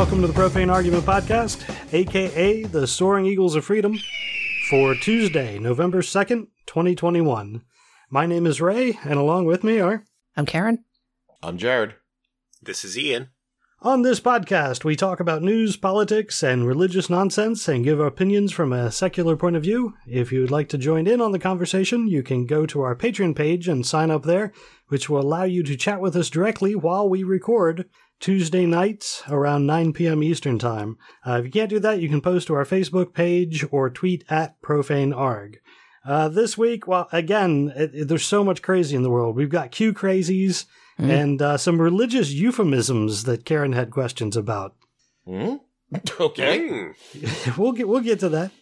and welcome to the Profane Argument Podcast, aka the Soaring Eagles of Freedom, for Tuesday, November 2nd, 2021. My name is Ray, and along with me are. I'm Karen. I'm Jared. This is Ian. On this podcast, we talk about news, politics, and religious nonsense and give our opinions from a secular point of view. If you would like to join in on the conversation, you can go to our Patreon page and sign up there, which will allow you to chat with us directly while we record Tuesday nights around 9 p.m. Eastern Time. Uh, if you can't do that, you can post to our Facebook page or tweet at profanearg. Uh, this week, well, again, it, it, there's so much crazy in the world. We've got Q crazies and uh, some religious euphemisms that Karen had questions about. Hmm? Okay. Mm. we'll get we'll get to that.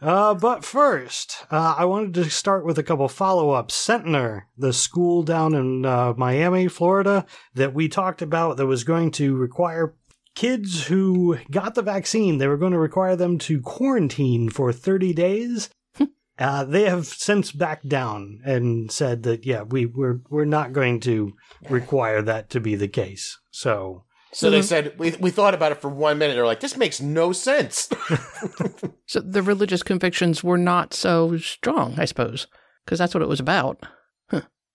Uh, but first, uh, I wanted to start with a couple follow ups. Centner, the school down in uh, Miami, Florida, that we talked about that was going to require kids who got the vaccine, they were going to require them to quarantine for 30 days. Uh, they have since backed down and said that yeah, we we're we're not going to require that to be the case. So So they said we we thought about it for one minute. They're like, this makes no sense. So the religious convictions were not so strong, I suppose, because that's what it was about.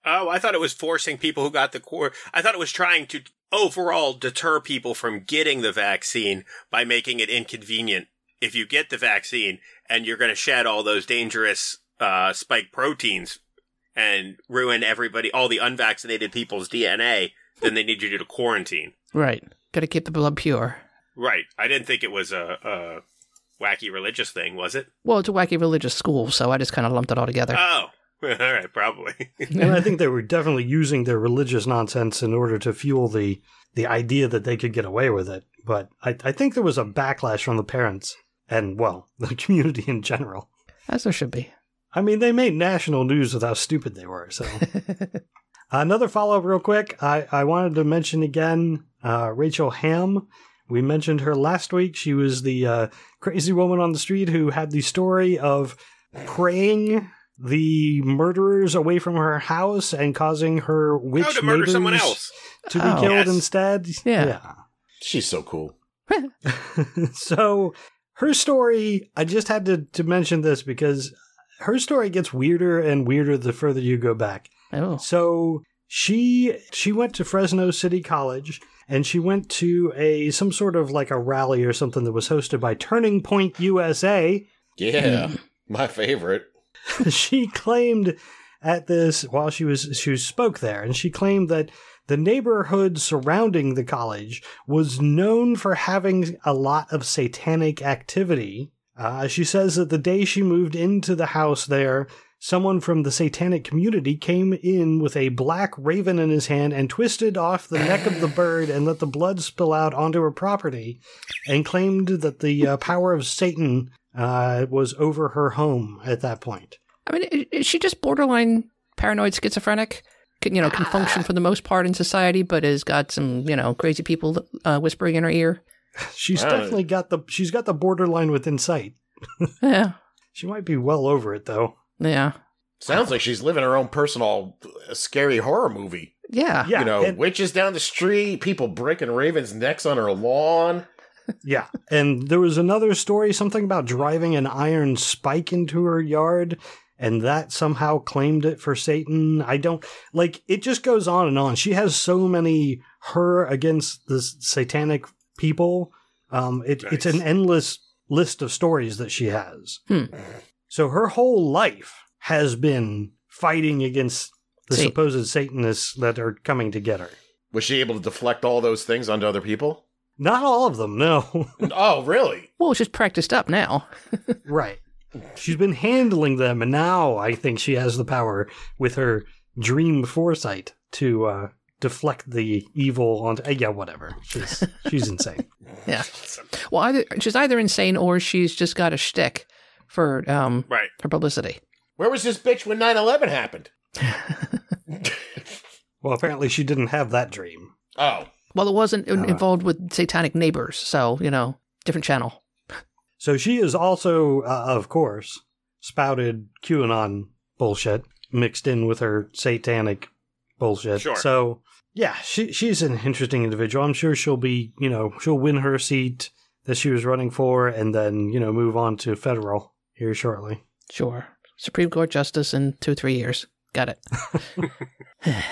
Oh, I thought it was forcing people who got the core. I thought it was trying to overall deter people from getting the vaccine by making it inconvenient if you get the vaccine and you're going to shed all those dangerous uh, spike proteins and ruin everybody, all the unvaccinated people's DNA. Then they need you to quarantine. Right. Got to keep the blood pure. Right. I didn't think it was a, a wacky religious thing, was it? Well, it's a wacky religious school, so I just kind of lumped it all together. Oh, all right, probably. and I think they were definitely using their religious nonsense in order to fuel the the idea that they could get away with it. But I, I think there was a backlash from the parents and well, the community in general. As there should be. I mean, they made national news with how stupid they were. So another follow up, real quick. I I wanted to mention again uh, Rachel Hamm. We mentioned her last week. She was the uh, crazy woman on the street who had the story of praying the murderers away from her house and causing her witch oh, to murder someone else. to be Oh. killed Yes. instead. Yeah. She's so cool. so her story, I just had to, to mention this because her story gets weirder and weirder the further you go back. Oh. So she she went to Fresno City College and she went to a some sort of like a rally or something that was hosted by Turning Point USA. Yeah, my favorite. she claimed at this while she was she spoke there and she claimed that the neighborhood surrounding the college was known for having a lot of satanic activity. Uh, she says that the day she moved into the house there, someone from the satanic community came in with a black raven in his hand and twisted off the neck of the bird and let the blood spill out onto her property and claimed that the uh, power of Satan uh, was over her home at that point. I mean, is she just borderline paranoid schizophrenic? Can, you know, can function for the most part in society, but has got some, you know, crazy people uh, whispering in her ear. She's Wow. definitely got the she's got the borderline within sight. Yeah. She might be well over it though. Yeah. Sounds like she's living her own personal uh, scary horror movie. Yeah. Yeah, you know, and- witches down the street, people breaking ravens' necks on her lawn. Yeah. And there was another story, something about driving an iron spike into her yard, and that somehow claimed it for Satan. I don't like it just goes on and on. She has so many her against the satanic people. Um it, it's an endless list of stories that she has. Hmm. So her whole life has been fighting against the Satan. supposed Satanists that are coming to get her. Was she able to deflect all those things onto other people? Not all of them, no. oh, really? Well, she's practiced up now. right. She's been handling them, and now I think she has the power with her dream foresight to uh, deflect the evil onto. Uh, yeah, whatever. She's she's insane. Yeah. Well, either she's either insane or she's just got a shtick for um Right. for publicity. Where was this bitch when 9 11 happened? Well, apparently she didn't have that dream. Oh, Well, it wasn't Uh. involved with satanic neighbors, so you know, different channel. So she is also, uh, of course, spouted QAnon bullshit mixed in with her satanic bullshit. Sure. So yeah, she she's an interesting individual. I'm sure she'll be, you know, she'll win her seat that she was running for, and then you know move on to federal here shortly. Sure. Supreme Court justice in two, three years. Got it.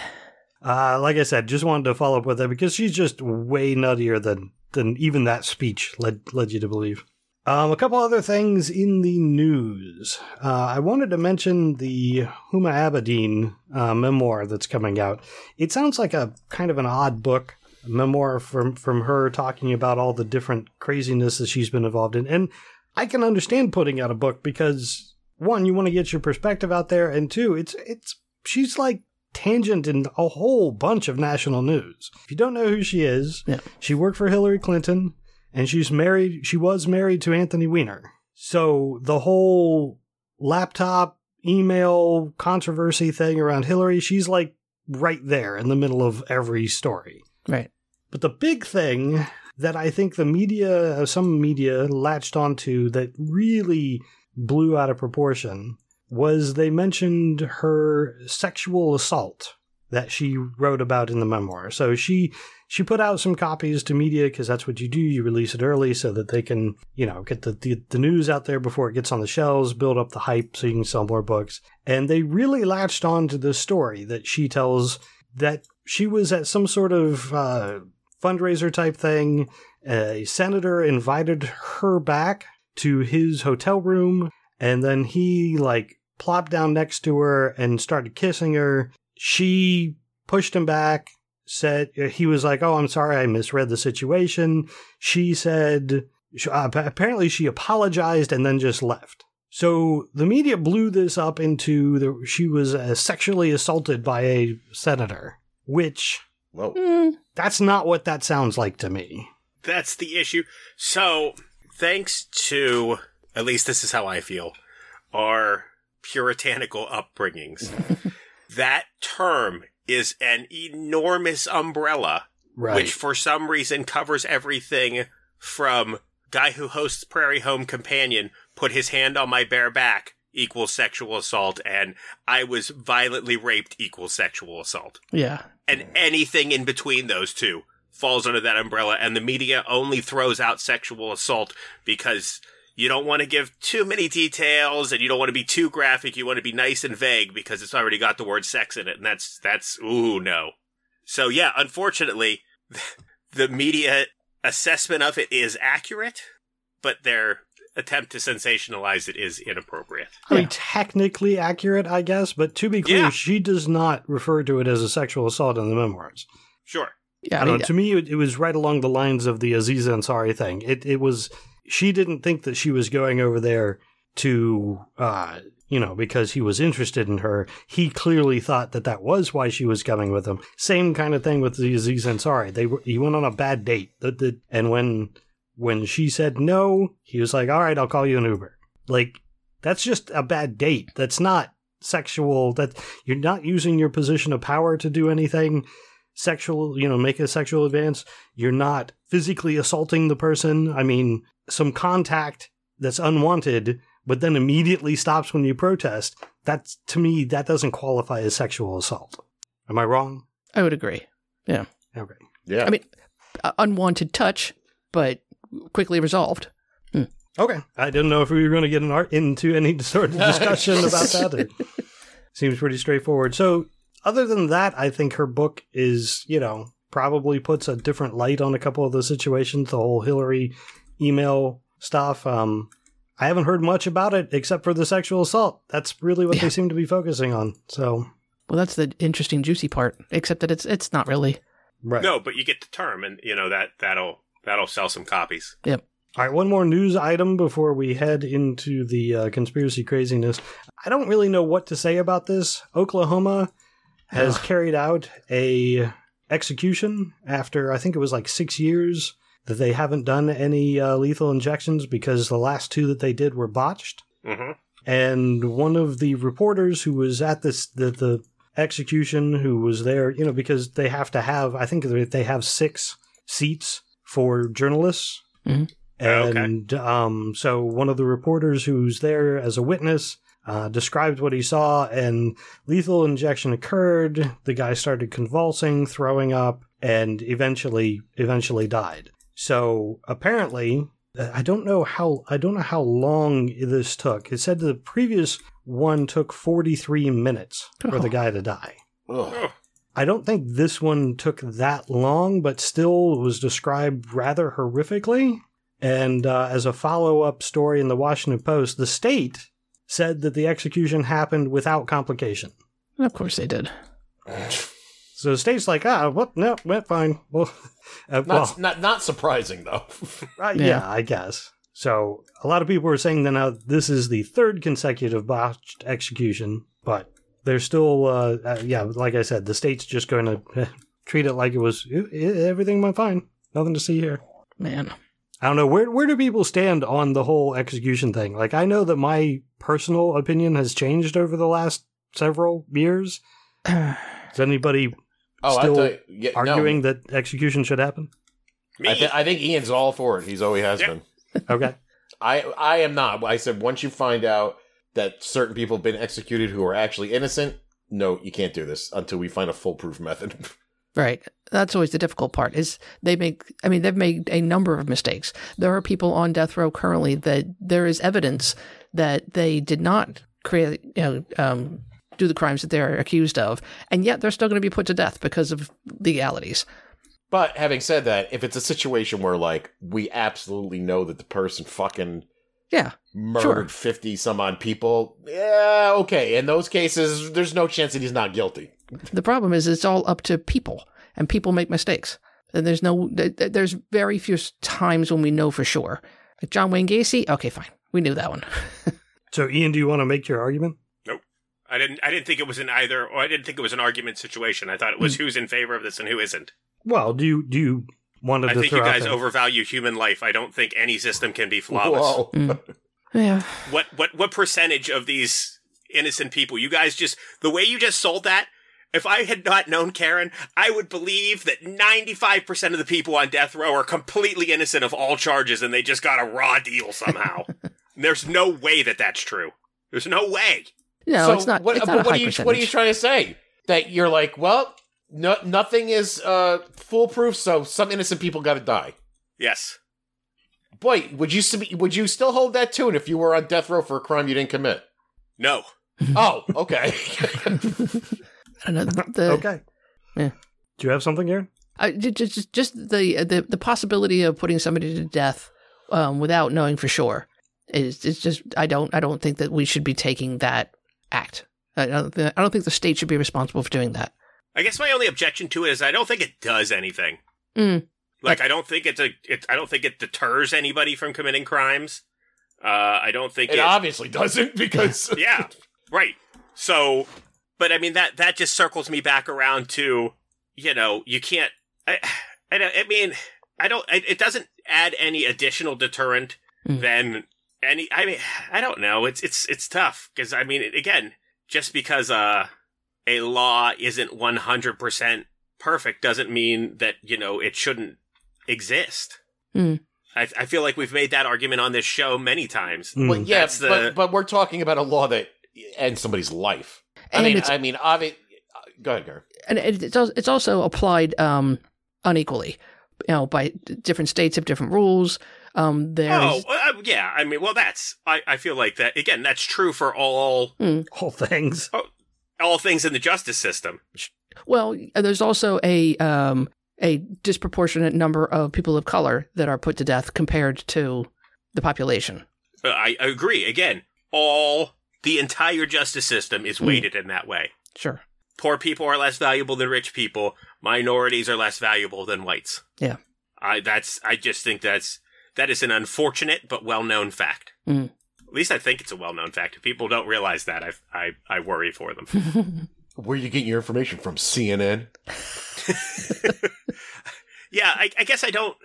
Uh, like I said, just wanted to follow up with her because she's just way nuttier than than even that speech led led you to believe. Um, a couple other things in the news. Uh, I wanted to mention the Huma Abedin uh, memoir that's coming out. It sounds like a kind of an odd book, memoir from from her talking about all the different craziness that she's been involved in, and I can understand putting out a book because one, you want to get your perspective out there, and two, it's it's she's like tangent in a whole bunch of national news. If you don't know who she is, Yeah. she worked for Hillary Clinton and she's married she was married to Anthony Weiner. So the whole laptop email controversy thing around Hillary, she's like right there in the middle of every story. Right. But the big thing that I think the media, some media latched onto that really blew out of proportion was they mentioned her sexual assault that she wrote about in the memoir. So she she put out some copies to media because that's what you do. You release it early so that they can, you know, get the, the the news out there before it gets on the shelves, build up the hype so you can sell more books. And they really latched on to the story that she tells that she was at some sort of uh, fundraiser type thing. A senator invited her back to his hotel room, and then he like plopped down next to her and started kissing her. She pushed him back, said he was like, "Oh, I'm sorry, I misread the situation." She said, uh, apparently, she apologized and then just left. So the media blew this up into the she was uh, sexually assaulted by a senator, which Whoa. Hmm. that's not what that sounds like to me. That's the issue. So, thanks to, at least this is how I feel, our puritanical upbringings, that term is an enormous umbrella, which for some reason covers everything from guy who hosts Prairie Home Companion put his hand on my bare back equals sexual assault, and I was violently raped equals sexual assault Yeah. And anything in between those two falls under that umbrella and the media only throws out sexual assault because you don't want to give too many details and you don't want to be too graphic you want to be nice and vague because it's already got the word sex in it and that's that's ooh no. So yeah unfortunately the media assessment of it is accurate but their attempt to sensationalize it is inappropriate I mean, technically accurate, I guess, but to be clear, Yeah. she does not refer to it as a sexual assault in the memoirs. sure Yeah. I, I mean, know. To me, it, it was right along the lines of the Aziz Ansari thing. It it was she didn't think that she was going over there to, uh, you know, because he was interested in her. He clearly thought that that was why she was coming with him. Same kind of thing with the Aziz Ansari. They were, he went on a bad date, The- the- and when when she said no, he was like, "All right, I'll call you an Uber." Like that's just a bad date. That's not sexual. That you're not using your position of power to do anything sexual, you know, make a sexual advance. You're not physically assaulting the person. I mean, some contact that's unwanted, but then immediately stops when you protest. That's to me, that doesn't qualify as sexual assault. Am I wrong? I would agree. Yeah. Okay. Yeah. I mean, uh, unwanted touch, but quickly resolved. Okay. I didn't know if we were going to get an art into any sort of discussion about that. It seems pretty straightforward. So, other than that, I think her book is, you know, probably puts a different light on a couple of the situations, the whole Hillary email stuff. Um, I haven't heard much about it except for the sexual assault. That's really what they seem to be focusing on. So, Well, that's the interesting, juicy part. Except that it's it's not really. right. no but you get the term and you know that that'll that'll sell some copies Yep. All right, one more news item before we head into the uh, conspiracy craziness. I don't really know what to say about this. Oklahoma has Ugh. carried out a execution after I think it was like six years that they haven't done any uh, lethal injections because the last two that they did were botched. hmm And one of the reporters who was at this the, the execution, who was there, you know, because they have to have, I think they have six seats for journalists. Mhm. Oh, okay. And um, so one of the reporters who's there as a witness uh, described what he saw, and lethal injection occurred. The guy started convulsing, throwing up, and eventually, eventually died. So apparently, I don't know how I don't know how long this took. It said the previous one took 43 minutes for the Oh. guy to die. Ugh. I don't think this one took that long, but still was described rather horrifically. And uh, as a follow up story in the Washington Post, the state said that the execution happened without complication. Of course they did. So the state's like, ah, what? No, went fine. Well, uh, Not, well not not surprising though. uh, yeah. Yeah. I guess. So a lot of people were saying that now this is the third consecutive botched execution, but they're still, uh, uh, yeah, like I said, the state's just going to treat it like it was "Eh, eh, everything went fine, nothing to see here. Man. I don't know where where do people stand on the whole execution thing. Like I know that my personal opinion has changed over the last several years. Is anybody Oh, Still I tell you, yeah, no. arguing that execution should happen? Me, I, thi- I think Ian's all for it. He's always has Yeah. been. Okay. I I am not. I said once you find out that certain people have been executed who are actually innocent, no, you can't do this until we find a foolproof method. Right. That's always the difficult part is they make I mean they've made a number of mistakes. There are people on death row currently that there is evidence that they did not create you know um, do the crimes that they're accused of and yet they're still going to be put to death because of legalities. but having said that, if it's a situation where like we absolutely know that the person fucking Yeah. murdered Sure. fifty some odd people, yeah, okay. In those cases, there's no chance that he's not guilty. The problem is it's all up to people and people make mistakes. And there's no th- th- there's very few times when we know for sure. Like John Wayne Gacy, okay, fine. We knew that one. So Ian, do you want to make your argument? Nope, I didn't. I didn't think it was an either, or I didn't think it was an argument situation. I thought it was Hmm. who's in favor of this and who isn't. Well, do you do you want to I think throw you guys there- overvalue human life. I don't think any system can be flawless. Whoa. Mm. yeah. What what what percentage of these innocent people? You guys just the way you just sold that. If I had not known Karen, I would believe that 95% of the people on death row are completely innocent of all charges and they just got a raw deal somehow. There's no way that that's true. There's no way. No, so it's not. What, it's but not a what high are you what are you trying to say? That you're like, well, no, nothing is uh, foolproof, so some innocent people got to die. Yes. Boy, would you sub- would you still hold that tune if you were on death row for a crime you didn't commit? No. oh, okay. I don't know, the, Okay. Yeah. Do you have something here? I, ju- ju- just just the, the the possibility of putting somebody to death um, without knowing for sure is it's just I don't I don't think that we should be taking that act. I don't I don't think the state should be responsible for doing that. I guess my only objection to it is I don't think it does anything. Mm. Like I don't think it's a it, I don't think it deters anybody from committing crimes. Uh, I don't think it it. obviously doesn't because yeah, right. So, but I mean that that just circles me back around to you know you can't. I I, I mean I don't. It it doesn't add any additional deterrent Mm. than any. I mean I don't know. It's it's it's tough because I mean again just because uh a law isn't one hundred percent perfect doesn't mean that you know it shouldn't exist. Mm. I, I feel like we've made that argument on this show many times. Hmm. Well, yeah, the- but but we're talking about a law that ends somebody's life. I And mean, it's I mean, obvi- go ahead, Gary. and it's also, applied um, unequally. You know, by different states have different rules. Um, there's Oh, uh, yeah. I mean, well, that's. I, I feel like that again. That's true for all All things. All things in the justice system. Well, there's also a um, a disproportionate number of people of color that are put to death compared to the population. Uh, I, agree. Again, all the entire justice system is Hmm. weighted in that way. Sure. Poor people are less valuable than rich people. Minorities are less valuable than whites. Yeah. I that's. I just think that's that is an unfortunate but well known fact. Mm. At least I think it's a well known fact. If people don't realize that, I I I worry for them. Where you getting your information from? CNN. yeah, I, I guess I don't.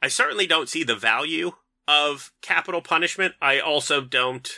I certainly don't see the value of capital punishment. I also don't,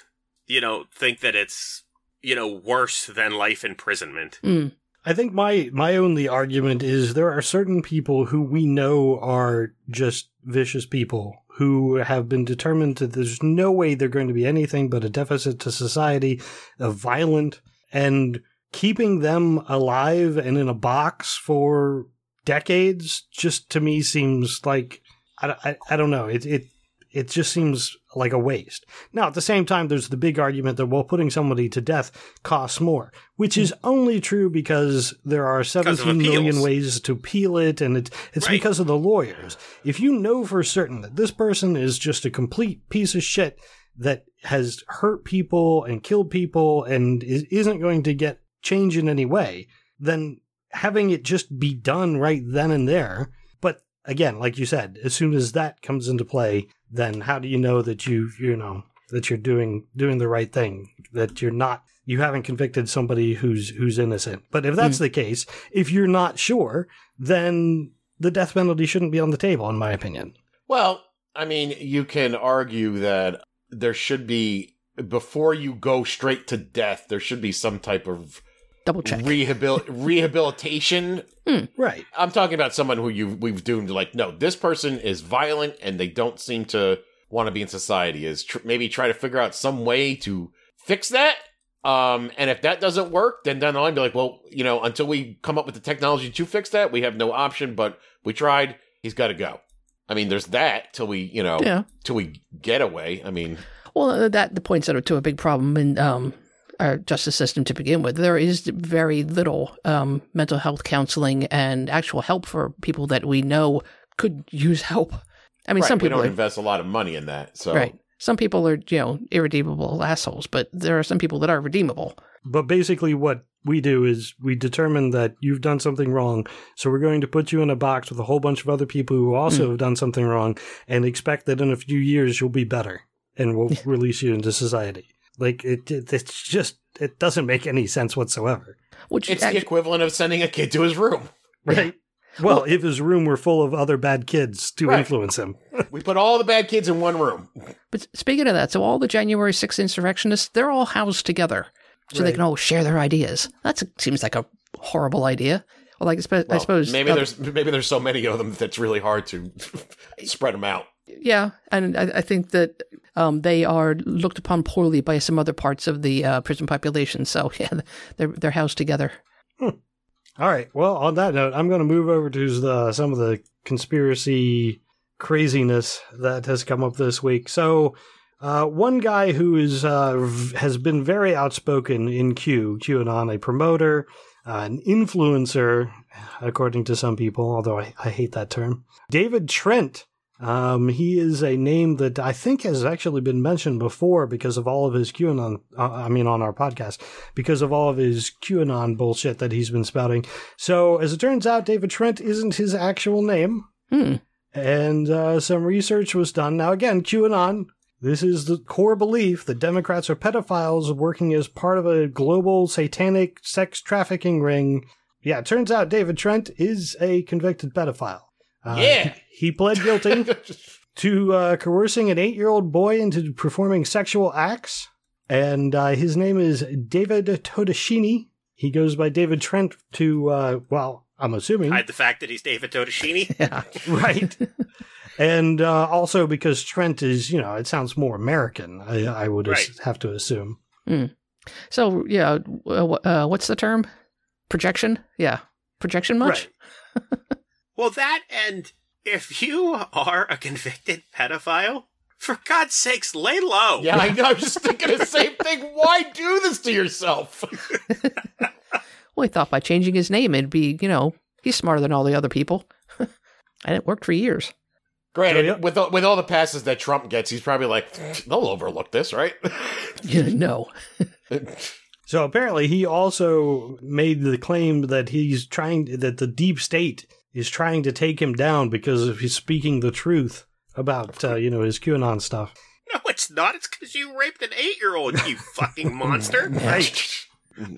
you know, think that it's you know worse than life imprisonment. Mm. I think my my only argument is there are certain people who we know are just vicious people who have been determined that there's no way they're going to be anything but a deficit to society, a violent, and keeping them alive and in a box for decades just to me seems like I, I, I don't know. It, it it just seems like a waste. Now, at the same time, there's the big argument that, well, putting somebody to death costs more, which is only true because there are 17 million ways to appeal it, and it, it's Right. because of the lawyers. If you know for certain that this person is just a complete piece of shit that has hurt people and killed people and is, isn't going to get change in any way, then having it just be done right then and there. But again, like you said, as soon as that comes into play, then how do you know that you you know that you're doing doing the right thing? That you're not you haven't convicted somebody who's who's innocent. But if that's hmm. the case, if you're not sure, then the death penalty shouldn't be on the table, in my opinion. Well, I mean, you can argue that there should be before you go straight to death, there should be some type of Double check. rehabil- rehabilitation. Right. I'm talking about someone who you we've doomed like, no, this person is violent and they don't seem to want to be in society. Is tr- maybe try to figure out some way to fix that. Um, and if that doesn't work, then down the line, be like, well, you know, until we come up with the technology to fix that, we have no option. But we tried. He's got to go. I mean, there's that till we, you know, Yeah. till we get away. I mean, Well, uh, that the points out to a big problem in um, our justice system to begin with. There is very little um, mental health counseling and actual help for people that we know could use help. I mean, right, some we people don't are, invest a lot of money in that. So right. Some people are, you know, irredeemable assholes, but there are some people that are redeemable. But basically, what we do is we determine that you've done something wrong, so we're going to put you in a box with a whole bunch of other people who also have done something wrong, and expect that in a few years you'll be better, and we'll release you into society. Like it, it, it's just it doesn't make any sense whatsoever, Which it's actu- the equivalent of sending a kid to his room. right? Well, if his room were full of other bad kids to Right. influence him, We put all the bad kids in one room. But speaking of that, so all the January 6th insurrectionists, they're all housed together so they can all share their ideas. That seems like a horrible idea. Well, like, I spe- I suppose. maybe uh, there's maybe there's so many of them that's really hard to spread them out. Yeah, and I, I think that um, they are looked upon poorly by some other parts of the uh, prison population. So, yeah, they're, they're housed together. All right. Well, on that note, I'm going to move over to the, some of the conspiracy craziness that has come up this week. So, uh, one guy who is uh, has been very outspoken in Q, QAnon, a promoter, uh, an influencer, according to some people, although I, I hate that term. David Trent. Um, he is a name that I think has actually been mentioned before because of all of his QAnon, uh, I mean, on our podcast, because of all of his QAnon bullshit that he's been spouting. So, as it turns out, David Trent isn't his actual name. Hmm. And uh, some research was done. Now, again, QAnon, this is the core belief that Democrats are pedophiles working as part of a global satanic sex trafficking ring. Yeah, it turns out David Trent is a convicted pedophile. Uh, Yeah. He pled guilty to uh, coercing an eight year old boy into performing sexual acts. And uh, his name is David Todeschini. He goes by David Trent to, uh, well, I'm assuming. Hide the fact that he's David Todeschini. Yeah. right. and uh, also because Trent is, you know, it sounds more American, I, I would as- have to assume. So, yeah, uh, uh, what's the term? Projection? Yeah. Projection much? Well, that and if you are a convicted pedophile, for God's sakes, lay low. yeah, I know. I was just thinking the same thing. Why do this to yourself? Well, he thought by changing his name, it'd be, you know, he's smarter than all the other people. and it worked for years. Granted, Yeah, yeah. with all, with all the passes that Trump gets, he's probably like, they'll overlook this, right? Yeah, no. So apparently, he also made the claim that he's trying, that the deep state is trying to take him down because of he's speaking the truth about, uh, you know, his QAnon stuff. No, it's not. It's because you raped an eight-year-old, you fucking monster. Right.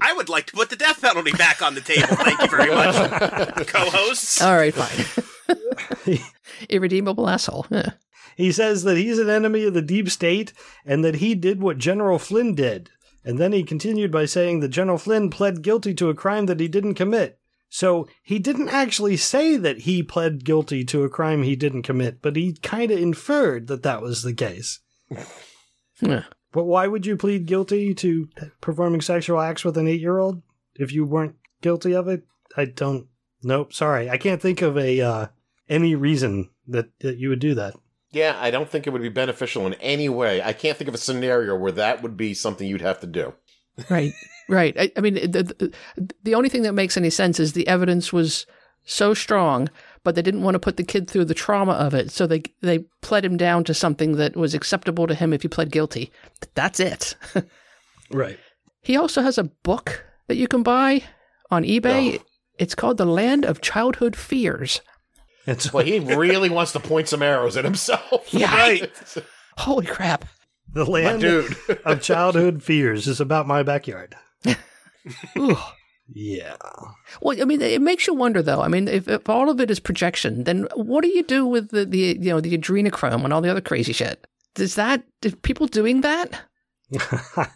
I would like to put the death penalty back on the table. Thank you very much, co-hosts. All right, fine. Irredeemable asshole. Yeah. He says that he's an enemy of the deep state and that he did what General Flynn did. And then he continued by saying that General Flynn pled guilty to a crime that he didn't commit. So he didn't actually say that he pled guilty to a crime he didn't commit, but he kind of inferred that that was the case. Yeah. But why would you plead guilty to performing sexual acts with an eight year old if you weren't guilty of it? I don't. Nope. Sorry, I can't think of a uh, any reason that, that you would do that. Yeah, I don't think it would be beneficial in any way. I can't think of a scenario where that would be something you'd have to do. Right. Right. I, I mean, the, the the only thing that makes any sense is the evidence was so strong, but they didn't want to put the kid through the trauma of it, so they they pled him down to something that was acceptable to him if he pled guilty. That's it. Right. he also has a book that you can buy on eBay. Oh. It's called The Land of Childhood Fears. It's Well, he really wants to point some arrows at himself. Yeah. Right. Holy crap. The My land dude. of childhood fears is about my backyard. Yeah. Well, I mean, it makes you wonder, though. I mean, if, if all of it is projection, then what do you do with the, the you know the adrenochrome and all the other crazy shit? Is that is people doing that? I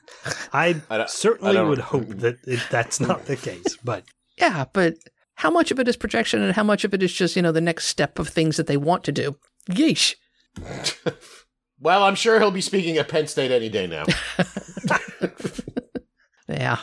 I don't- I certainly would hope that it, that's not the case, but Yeah, but how much of it is projection and how much of it is just you know the next step of things that they want to do? Yeesh. Well, I'm sure he'll be speaking at Penn State any day now. Yeah.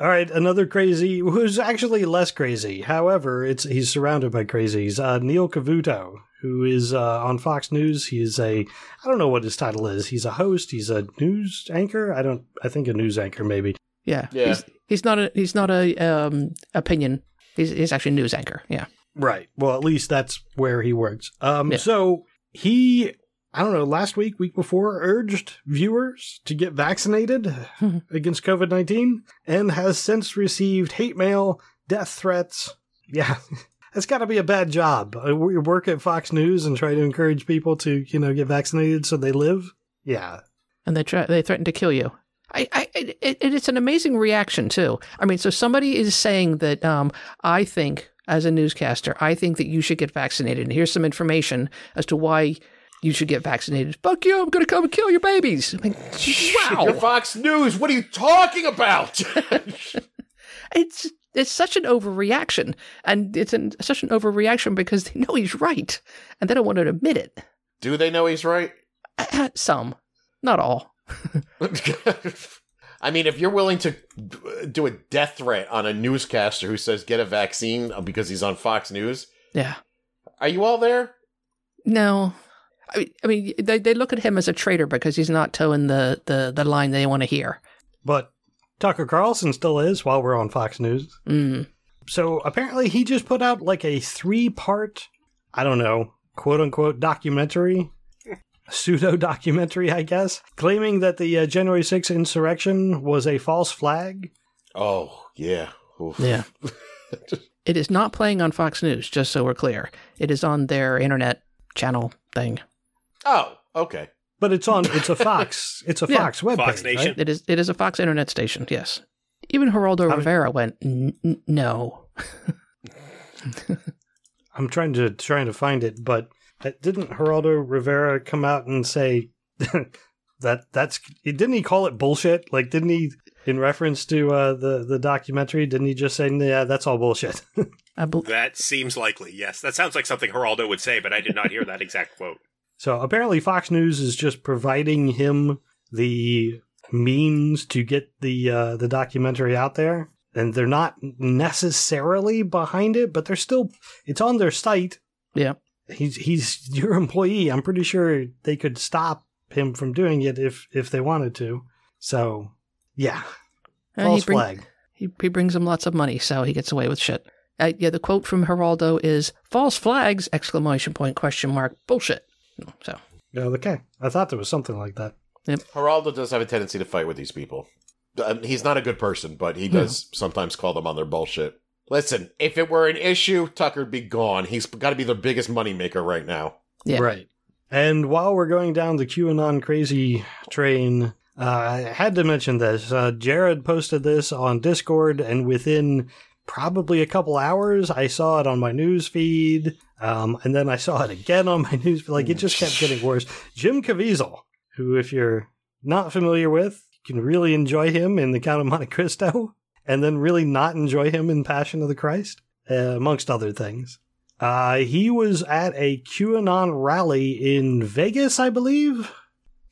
all right, another crazy who's actually less crazy. However, it's he's surrounded by crazies. Uh, Neil Cavuto, who is uh, on Fox News. He's a I don't know what his title is. He's a host. He's a news anchor. I don't. I think a news anchor maybe. Yeah. Yeah. He's, he's not a he's not a um opinion. He's he's actually a news anchor. Yeah. Right. Well, at least that's where he works. Um, Yeah. so he, I don't know, last week, week before, urged viewers to get vaccinated against COVID 19 and has since received hate mail, death threats. Yeah. That's got to be a bad job. Uh, We work at Fox News and try to encourage people to, you know, get vaccinated so they live. Yeah. and they try, they threaten to kill you. I, I it, it, it's an amazing reaction too. I mean, so somebody is saying that um, I think as a newscaster, I think that you should get vaccinated, and here's some information as to why you should get vaccinated. Fuck you! I'm going to come and kill your babies. I mean, wow, Fox News, what are you talking about? it's it's such an overreaction, and it's an, such an overreaction because they know he's right, and they don't want to admit it. Do they know he's right? Uh, Some, not all. I mean, if you're willing to do a death threat on a newscaster who says get a vaccine because he's on Fox News, Yeah. are you all there? No. I mean, I mean, they, they look at him as a traitor because he's not toeing the, the, the line they want to hear. But Tucker Carlson still is while we're on Fox News. Mm. So apparently he just put out like a three part, I don't know, quote unquote documentary, pseudo documentary, I guess, claiming that the uh, January 6th insurrection was a false flag. Oh, yeah. Oof. Yeah. it is not playing on Fox News, just so we're clear. It is on their internet channel thing. Oh, okay. But it's on, it's a Fox, it's a Yeah. Fox webpage. Fox Nation. right? It is it is a Fox internet station, yes. Even Geraldo How- Rivera went, "N- n- no. I'm trying to trying to find it, but uh, didn't Geraldo Rivera come out and say that that's didn't he call it bullshit? Like didn't he in reference to uh, the the documentary? Didn't he just say yeah that's all bullshit? I bel That seems likely, yes. That sounds like something Geraldo would say, but I did not hear that exact quote. So apparently Fox News is just providing him the means to get the uh, the documentary out there, and they're not necessarily behind it, but they're still it's on their site. Yeah. he's he's your employee. I'm pretty sure they could stop him from doing it if if they wanted to. So yeah, and false he, bring- flag. he, he brings him lots of money, so he gets away with shit. Uh, yeah, the quote from Geraldo is false flags, exclamation point, question mark, bullshit. So, Yeah, okay, I thought there was something like that. Geraldo does have a tendency to fight with these people. Um, he's not a good person, but he does sometimes call them on their bullshit. Listen, if it were an issue, Tucker'd be gone. He's got to be the biggest moneymaker right now. yeah. Right. And while we're going down the QAnon crazy train, uh, I had to mention this. Uh, Jared posted this on Discord, and within probably a couple hours, I saw it on my news feed. Um, and then I saw it again on my news. Like, it just kept getting worse. Jim Caviezel, who, if you're not familiar with, you can really enjoy him in The Count of Monte Cristo, and then really not enjoy him in Passion of the Christ. uh, amongst other things. Uh, he was at a QAnon rally in Vegas, I believe.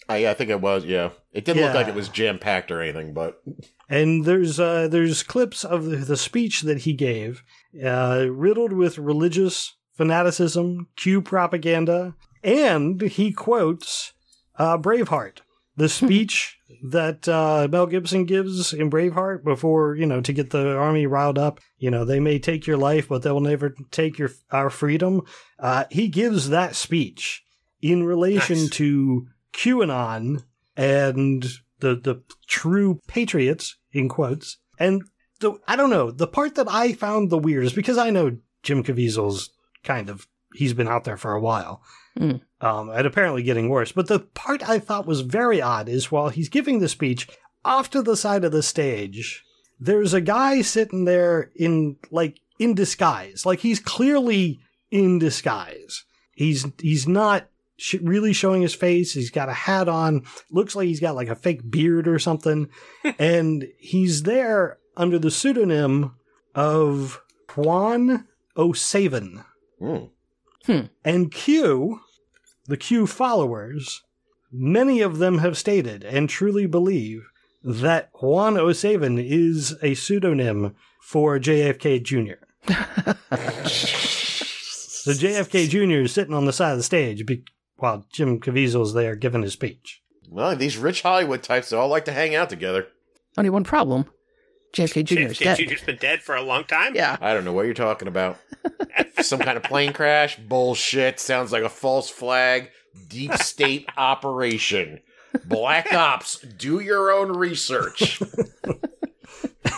I, I think it was. Yeah, it didn't look like it was jam packed or anything, but And there's uh, there's clips of the, the speech that he gave, uh, riddled with religious fanaticism, Q propaganda, and he quotes uh, Braveheart, the speech that uh, Mel Gibson gives in Braveheart before you know to get the army riled up. You know they may take your life, but they will never take your our freedom. Uh, he gives that speech in relation Nice. to QAnon and the the true patriots in quotes. And the I don't know the part that I found the weirdest because I know Jim Caviezel's kind of he's been out there for a while, Mm. um, and apparently getting worse. But the part I thought was very odd is while he's giving the speech, off to the side of the stage, there's a guy sitting there in like in disguise, like he's clearly in disguise. He's he's not sh- really showing his face. He's got a hat on. Looks like he's got like a fake beard or something, and he's there under the pseudonym of Juan O. Savin. Hmm. And Q, the Q followers, many of them have stated and truly believe that Juan O. Savin is a pseudonym for JFK Jr. so JFK Jr. is sitting on the side of the stage be- while Jim Caviezel's there giving his speech. well, these rich Hollywood types all like to hang out together. Only one problem. JFK Jr. is JFK dead. Jr.'s been dead for a long time. Yeah. I don't know what you're talking about. Some kind of plane crash? Bullshit. Sounds like a false flag. Deep state operation. Black ops. Do your own research.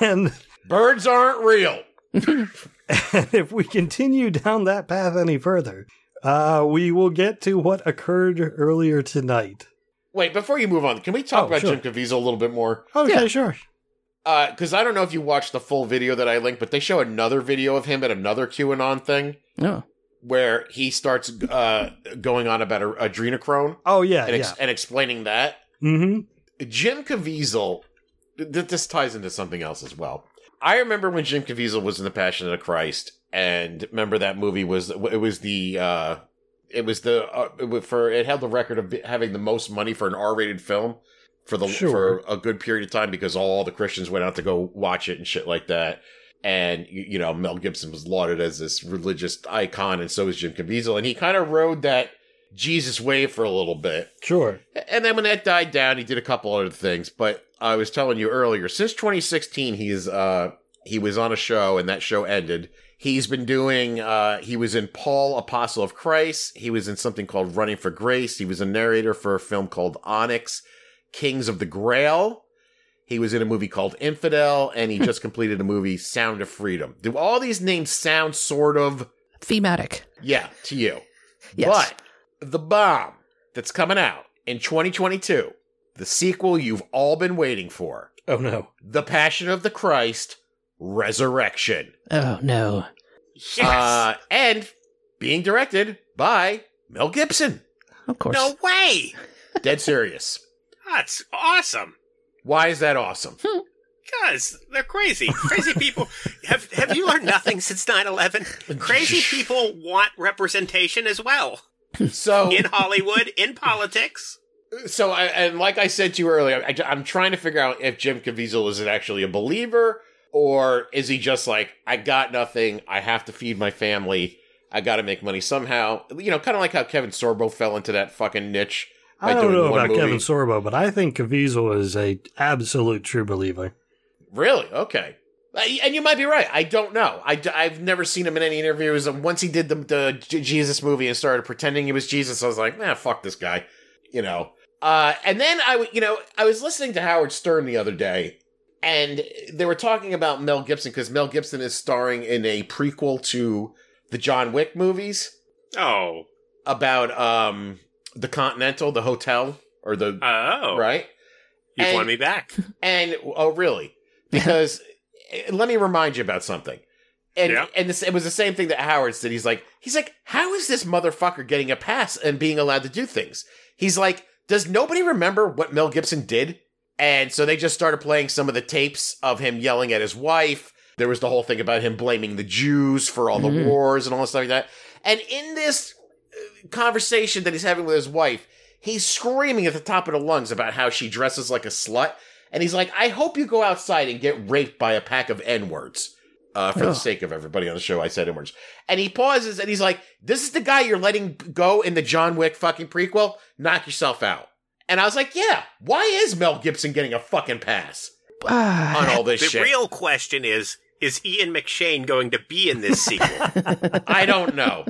And, Birds aren't real. and if we continue down that path any further, uh, we will get to what occurred earlier tonight. Wait, before you move on, can we talk Oh, about sure. Jim Caviezel a little bit more? Okay, Yeah. sure. Because I don't know if you watched the full video that I linked, but they show another video of him at another QAnon thing No. where he starts uh, going on about adrenochrome Oh, yeah, and, ex- yeah. and explaining that. Mm-hmm. Jim Caviezel, th- this ties into something else as well. I remember when Jim Caviezel was in The Passion of the Christ, and remember that movie was it was the uh, it was the uh, it was for it held the record of having the most money for an R-rated film for the Sure. for a good period of time because all the Christians went out to go watch it and shit like that. And you, know Mel Gibson was lauded as this religious icon, and so was Jim Caviezel, and he kind of rode that Jesus wave for a little bit. Sure. And then when that died down, he did a couple other things. But I was telling you earlier, since 2016, he's uh he was on a show, and that show ended. He's been doing. uh He was in Paul, Apostle of Christ. He was in something called Running for Grace. He was a narrator for a film called Onyx, Kings of the Grail. He was in a movie called Infidel, and he just completed a movie, Sound of Freedom. Do all these names sound sort of Thematic. yeah to you? Yes. But the bomb that's coming out in 2022, the sequel you've all been waiting for, Oh, no. The Passion of the Christ Resurrection. oh, no. Yes. Uh, and being directed by Mel Gibson. Of course. no way. Dead serious. That's awesome. Why is that awesome? Hmm. Because they're crazy. Crazy people. have Have you learned nothing since 9-11? Crazy people want representation as well So, in Hollywood, in politics. so, I, and like I said to you earlier, I, I'm trying to figure out if Jim Caviezel is actually a believer or is he just like, I got nothing, I have to feed my family, I got to make money somehow. You know, kind of like how Kevin Sorbo fell into that fucking niche. I don't know about movie. Kevin Sorbo, but I think Caviezel is a absolute true believer. Really? Okay. And you might be right. I don't know. I, I've never seen him in any interviews. And once he did the, the Jesus movie and started pretending he was Jesus, I was like, nah, fuck this guy. You know. Uh, and then I, w- you know, I was listening to Howard Stern the other day, and they were talking about Mel Gibson because Mel Gibson is starring in a prequel to the John Wick movies Oh. about um the Continental, the hotel, or the Oh. right. You've And- won me back. And oh, really? Because eh, let me remind you about something. And Yeah. and this, it was the same thing that Howard said. He's like, he's like, how is this motherfucker getting a pass and being allowed to do things? He's like, does nobody remember what Mel Gibson did? And so they just started playing some of the tapes of him yelling at his wife, There was the whole thing about him blaming the Jews for all the Mhm. wars and all that stuff like that. And in this conversation that he's having with his wife, he's screaming at the top of the lungs about how she dresses like a slut. And he's like, I hope you go outside and get raped by a pack of N words. Uh, for the sake of everybody on the show, I said N words. And he pauses and he's like, This is the guy you're letting go in the John Wick fucking prequel? Knock yourself out. And I was like, Yeah, why is Mel Gibson getting a fucking pass Ah, on all this The shit? The real question is: Is Ian McShane going to be in this sequel? I don't know.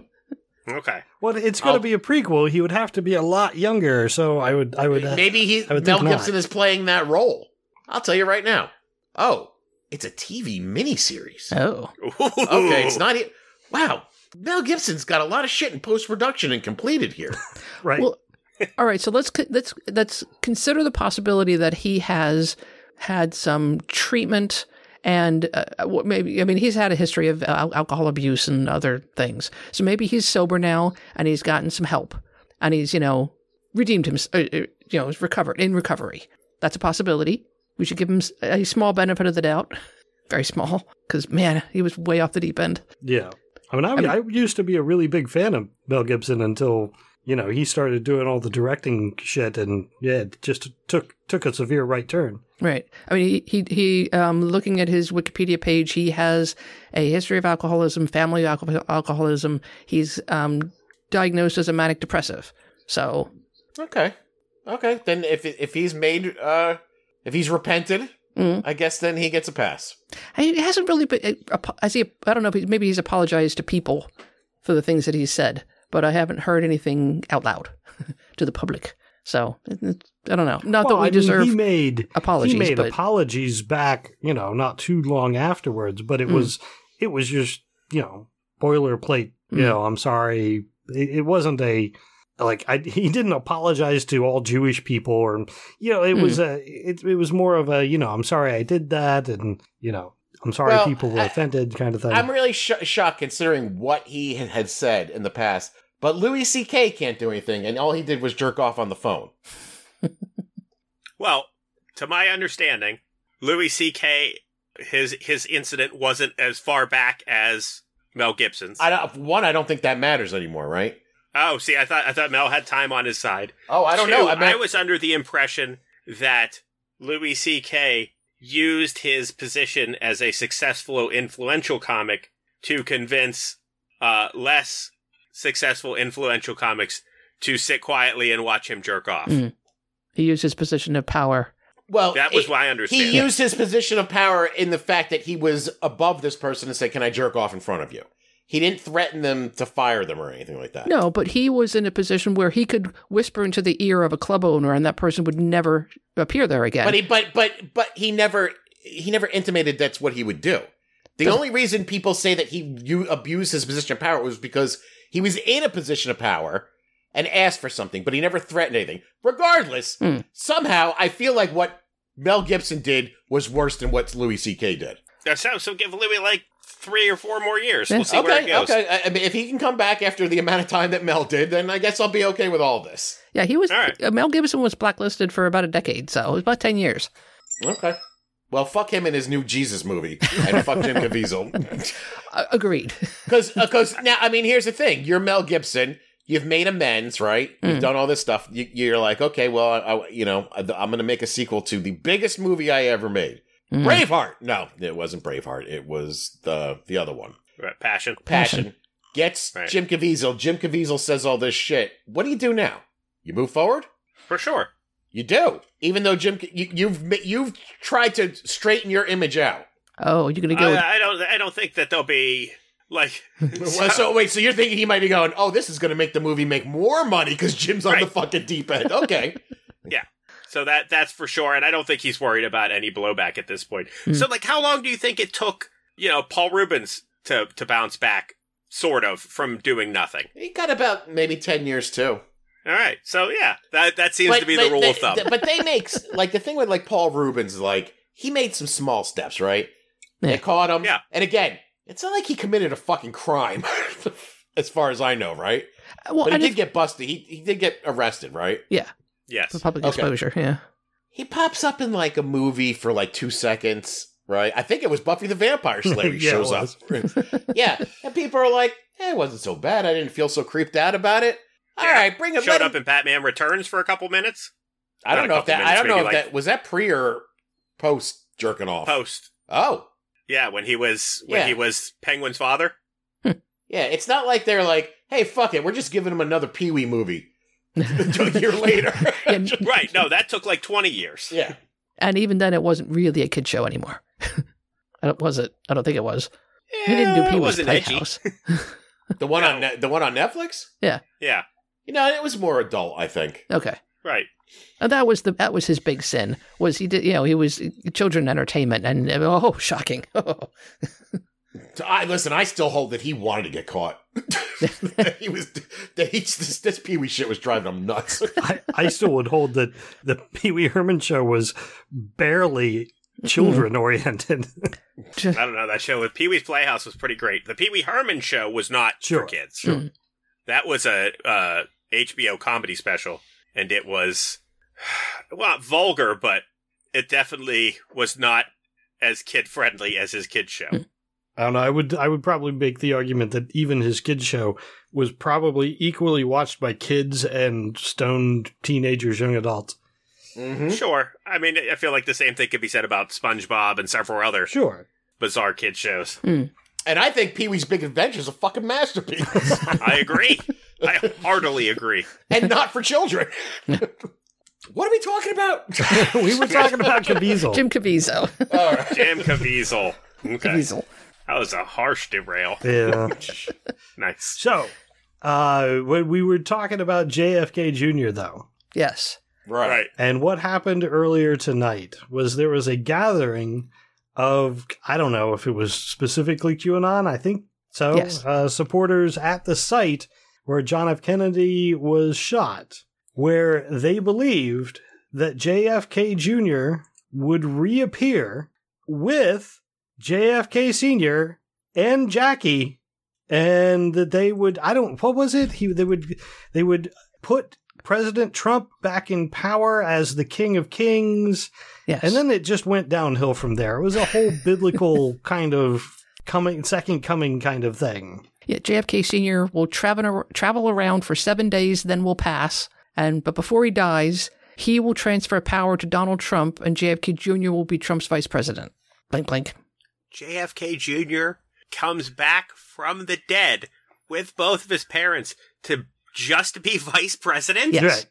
Okay. Well, it's going I'll- to be a prequel. He would have to be a lot younger. So I would, I would. Uh, Maybe he I would Mel think not. Gibson is playing that role. I'll tell you right now. Oh, it's a TV miniseries. oh, Okay, it's not. e- Wow, Mel Gibson's got a lot of shit in post production and completed here. right. Well, all right. So let's let's let's consider the possibility that he has had some treatment and uh, maybe I mean he's had a history of al- alcohol abuse and other things. So maybe he's sober now and he's gotten some help and he's you know redeemed him. Uh, uh, you know, is recovered in recovery. That's a possibility. We should give him a small benefit of the doubt. Very small, because man, he was way off the deep end. yeah. I mean, I, I, used to be a really big fan of Mel Gibson until you know he started doing all the directing shit, and yeah, it just took took a severe right turn. Right. I mean, he, he, he um, looking at his Wikipedia page, he has a history of alcoholism, family alco- alcoholism. He's um, diagnosed as a manic depressive. So, Okay, okay. Then if if he's made uh if he's repented, mm. I guess then he gets a pass. he hasn't really been, I see, I don't know if he, maybe he's apologized to people for the things that he's said, but I haven't heard anything out loud to the public. So, it- it's- I don't know. Not Well, that we I mean, deserve he made apologies, He made but apologies back, you know, not too long afterwards, but it Mm. was it was just you know boilerplate. You Mm. know, I'm sorry. It, it wasn't a like I, he didn't apologize to all Jewish people, or you know, it Mm. was a it, it was more of a you know, I'm sorry I did that, and you know, I'm sorry Well, people were I- offended, kind of thing. I'm really sh- shocked considering what he had- had said in the past. But Louis C.K. can't do anything, and all he did was jerk off on the phone. Well, to my understanding, Louis C.K. his his incident wasn't as far back as Mel Gibson's. I don't, one, I don't think that matters anymore, right? oh, see, I thought I thought Mel had time on his side. Oh, I don't Two, know. I, I, was under the impression that Louis C.K. used his position as a successful, influential comic to convince uh, less successful, influential comics to sit quietly and watch him jerk off. Mm. he used his position of power. well, That was it- my understanding. He used his position of power in the fact that he was above this person and said, "Can I jerk off in front of you?" He didn't threaten them to fire them or anything like that. No, but he was in a position where he could whisper into the ear of a club owner, and that person would never appear there again. But he, but, but, but he never, he never intimated that's what he would do. The Does- only reason people say that he you abused his position of power was because he was in a position of power and asked for something, but he never threatened anything. Regardless, Hmm. somehow I feel like what Mel Gibson did was worse than what Louis C.K. did. That sounds so. Give Louis like three or four more years. We'll see where it okay, goes. okay. I, I mean, if he can come back after the amount of time that Mel did, then I guess I'll be okay with all this. yeah, he was. All right. uh, Mel Gibson was blacklisted for about a decade, so it was about ten years. Okay. Well, fuck him in his new Jesus movie, and fuck Jim Caviezel. Uh, agreed. Because, because now, I mean, here's the thing: you're Mel Gibson. You've made amends, right? You've Mm. done all this stuff. You, you're like, okay, well, I, I- you know, I, I'm going to make a sequel to the biggest movie I ever made, Mm. Braveheart. No, it wasn't Braveheart. It was the the other one, Right, passion. Passion. Passion. Gets Right. Jim Caviezel. Jim Caviezel says all this shit. What do you do now? You move forward. For sure. You do, even though Jim, you, you've you've tried to straighten your image out. Oh, you're gonna go. with, I, I don't. I don't think that they'll be like. Well, so wait, so you're thinking he might be going, "Oh, this is going to make the movie make more money because Jim's on the fucking deep end." Okay, yeah. So that that's for sure, and I don't think he's worried about any blowback at this point. Hmm. So, like, how long do you think it took, you know, Paul Reubens to to bounce back, sort of, from doing nothing? he got about maybe ten years too. All right, so yeah, that that seems But- to be the rule they, of thumb. But they make like the thing with like Paul Reubens, like he made some small steps, right? Yeah. They caught him, Yeah. And again, it's not like he committed a fucking crime, as far as I know, right? well, But he did if- get busted. He he did get arrested, right? Yeah. Yes, for public Okay. exposure. Yeah. He pops up in like a movie for like two seconds. right? I think it was Buffy the Vampire Slayer Yeah, shows up. yeah, and people are like, eh, "It wasn't so bad. I didn't feel so creeped out about it." All Yeah. right, bring it. Showed up him- in Batman Returns for a couple minutes. I don't not know if couple that. I don't know if like- that was that pre or post jerking off. Post. Oh, Yeah, when he was when Yeah. he was Penguin's father. yeah. It's not like they're like, "Hey, fuck it, we're just giving him another Pee Wee movie." a year later. Right. No, that took like twenty years. yeah. and even then, it wasn't really a kid show anymore. I don't, uh, was it? I don't think it was. He didn't do Pee it Wee's wasn't. Playhouse. The one No. on Ne- the one on Netflix. Yeah, yeah. You know, it was more adult. I think. Okay. Right. And that was the that was his big sin was he did you know he was uh, children entertainment and uh, oh shocking So I listen. I still hold that he wanted to get caught. he was that he, this, this Pee Wee shit was driving him nuts. I, I still would hold that the Pee Wee Herman show was barely children oriented. I don't know. That show with Pee Wee's Playhouse was pretty great. The Pee Wee Herman show was not Sure, for kids. sure. Mm. That was a uh, HBO comedy special, and it was well not vulgar, but it definitely was not as kid friendly as his kid show. I don't know. I would I would probably make the argument that even his kids show was probably equally watched by kids and stoned teenagers, young adults. mm-hmm. Sure. I mean, I feel like the same thing could be said about SpongeBob and several other Sure. bizarre kid shows. And I think Pee Wee's Big Adventure is a fucking masterpiece, I agree. I heartily agree. and not for children. what are we talking about? we were talking about Caviezel. Jim Caviezel All right. Jim Caviezel. Okay. Caviezel That was a harsh derail. Yeah. Nice. So, uh, when we were talking about JFK Jr., though, yes Right. Right. and what happened earlier tonight was there was a gathering of, I don't know if it was specifically QAnon, I think so, Yes. uh, supporters at the site where John F. Kennedy was shot, where they believed that JFK Jr. would reappear with JFK Sr. and Jackie and that they would I don't what was it? He they would they would put President Trump back in power as the king of kings yes and then it just went downhill from there. It was a whole biblical kind of coming second coming kind of thing. Yeah, JFK Senior will travel travel around for seven days then will pass and but before he dies he will transfer power to Donald Trump and JFK Jr. will be Trump's vice president blink blink JFK Jr. comes back from the dead with both of his parents to just be vice president? yes Right.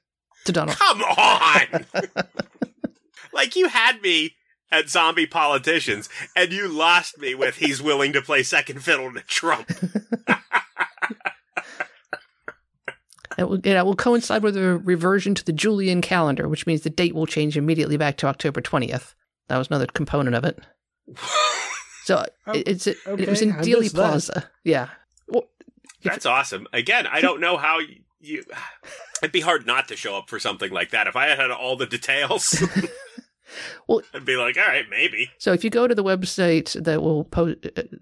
to Donald Come on! like, you had me at zombie politicians, and you lost me with he's willing to play second fiddle to Trump. It will, it will coincide with a reversion to the Julian calendar, which means the date will change immediately back to October 20th. That was another component of it. So oh, it, it's it, it was in I Dealey missed that. Plaza. Yeah. Well, That's awesome. Again, I don't know how you, you. It'd be hard not to show up for something like that. If I had had all the details, Well- I'd be like, all right, maybe. so if you go to the website that will post,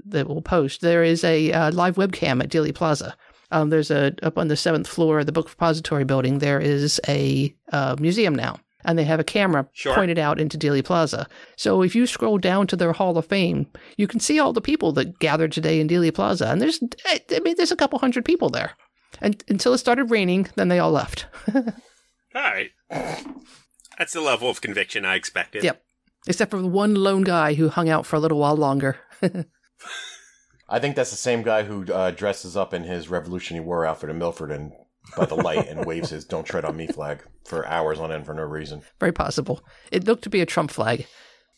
that will post, there is a uh, live webcam at Dealey Plaza. Um, there's a up on the seventh floor of the book repository building. There is a uh, museum now, and they have a camera Sure. pointed out into Dealey Plaza. So if you scroll down to their Hall of Fame, you can see all the people that gathered today in Dealey Plaza, and there's I mean there's a couple hundred people there. And until it started raining, then they all left. All right. That's the level of conviction I expected. Yep. Except for the one lone guy who hung out for a little while longer. I think that's the same guy who uh, dresses up in his Revolutionary War outfit in Milford and by the light and waves his "Don't tread on me" flag for hours on end for no reason. Very possible. It looked to be a Trump flag,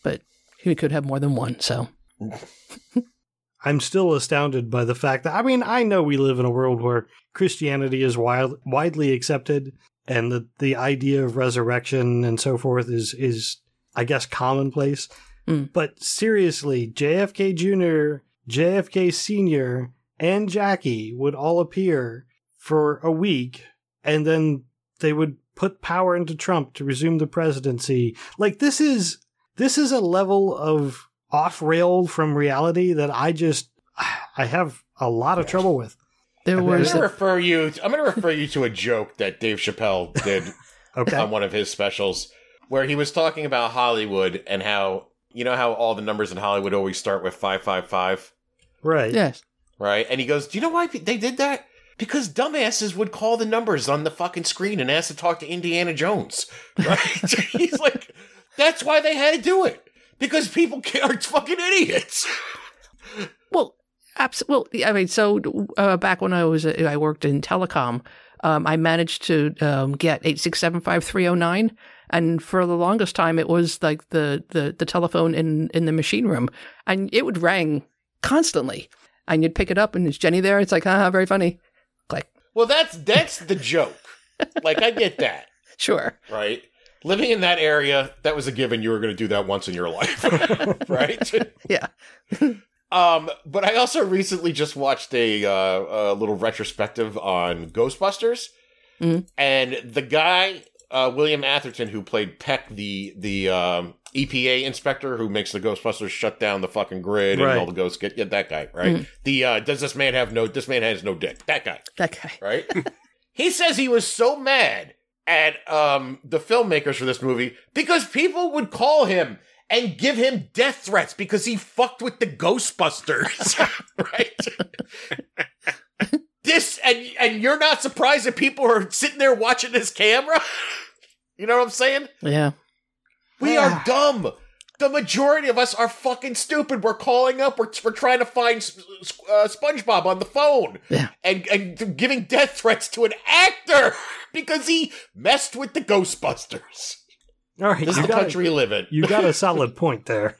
but he could have more than one. So I'm still astounded by the fact that I mean I know we live in a world where Christianity is wild, widely accepted and the the idea of resurrection and so forth is is I guess commonplace. Mm. But seriously, JFK Jr., JFK Sr., and Jackie would all appear for a week and then they would put power into Trump to resume the presidency. Like this is this is a level of off rail from reality that I just I have a lot of trouble with. There I I'm was going to a, refer you. I'm going to refer you to a joke that Dave Chappelle did Okay. on one of his specials, where he was talking about Hollywood and how You know how all the numbers in Hollywood always start with 555? Right. Yes. Right? And he goes, Do you know why they did that? Because dumbasses would call the numbers on the fucking screen and ask to talk to Indiana Jones. Right? He's like, That's why they had to do it. Because people are fucking idiots. Well, absolutely. I mean, so uh, back when I was uh, I worked in telecom, um, I managed to um, get eight six seven five three zero nine, and for the longest time, it was like the, the the telephone in in the machine room, and it would ring constantly, and you'd pick it up, and it's Jenny there. It's like, ah, very funny. Click. Well, that's that's the joke. Like I get that, Sure. right? Living in that area, that was a given you were going to do that once in your life, right? Yeah. Um, but I also recently just watched a uh, a little retrospective on Ghostbusters, Mhm. and the guy uh, William Atherton, who played Peck, the the um, EPA inspector who makes the Ghostbusters shut down the fucking grid Right. and all the ghosts get yeah, that guy, right? The uh, does this man have no? This man has no dick. That guy That guy. right? he says he was so mad at um, the filmmakers for this movie because people would call him and give him death threats because he fucked with the Ghostbusters, right? this and and you're not surprised that people are sitting there watching this camera. You know what I'm saying? Yeah. We are dumb. The majority of us are fucking stupid. We're calling up. We're, we're trying to find S- S- uh, SpongeBob on the phone. Yeah. And, and giving death threats to an actor because he messed with the Ghostbusters. All right. This is You the got, country we live in. you got a solid point there.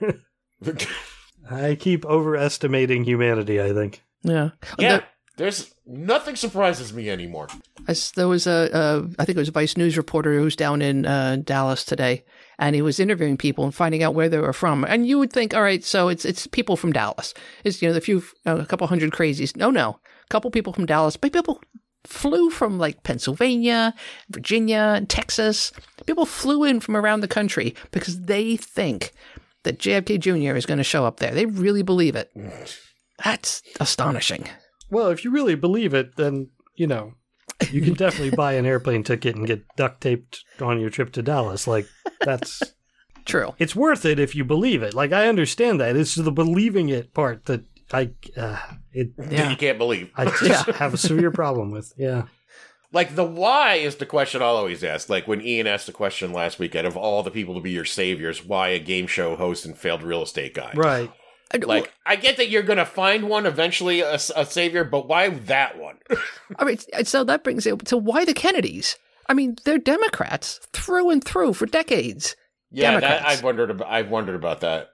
I keep overestimating humanity, I think. Yeah. yeah. There- There's nothing surprises me anymore. I s there was a, a, I think it was a Vice News reporter who was down in uh, Dallas today, and he was interviewing people and finding out where they were from. And you would think, all right, so it's it's people from Dallas. It's you know the few uh, a couple hundred crazies. No, no, a couple people from Dallas, but people flew from like Pennsylvania, Virginia, and Texas. People flew in from around the country because they think that JFK Jr. is going to show up there. They really believe it. That's astonishing. Well, if you really believe it, then, you know, you can definitely buy an airplane ticket and get duct taped on your trip to Dallas. Like, that's. True. It's worth it if you believe it. Like, I understand that. It's the believing it part that I. Uh, it, Yeah. You can't believe. I just Yeah. have a severe problem with. Yeah. Like the why is the question I'll always ask. Like when Ian asked the question last weekend of all the people to be your saviors, why a game show host and failed real estate guy? Right. I- Like I get that you're gonna find one eventually, a, a savior, but why that one? I mean, so that brings it to why the Kennedys? I mean, they're Democrats through and through for decades. yeah, that, I've wondered. About, I've wondered about that.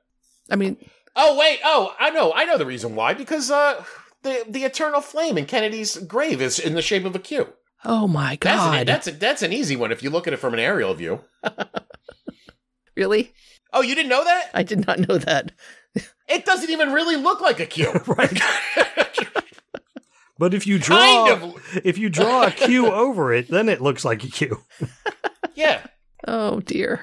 I mean, Oh wait, oh I know, I know the reason why. Because uh, the the eternal flame in Kennedy's grave is in the shape of a Q. oh my That's an, God. that's a, that's an easy one if you look at it from an aerial view. really? Oh, you didn't know that? I did not know that. It doesn't even really look like a Q. Right. But if you draw, kind of. if you draw a Q over it, then it looks like a Q. Yeah. Oh dear.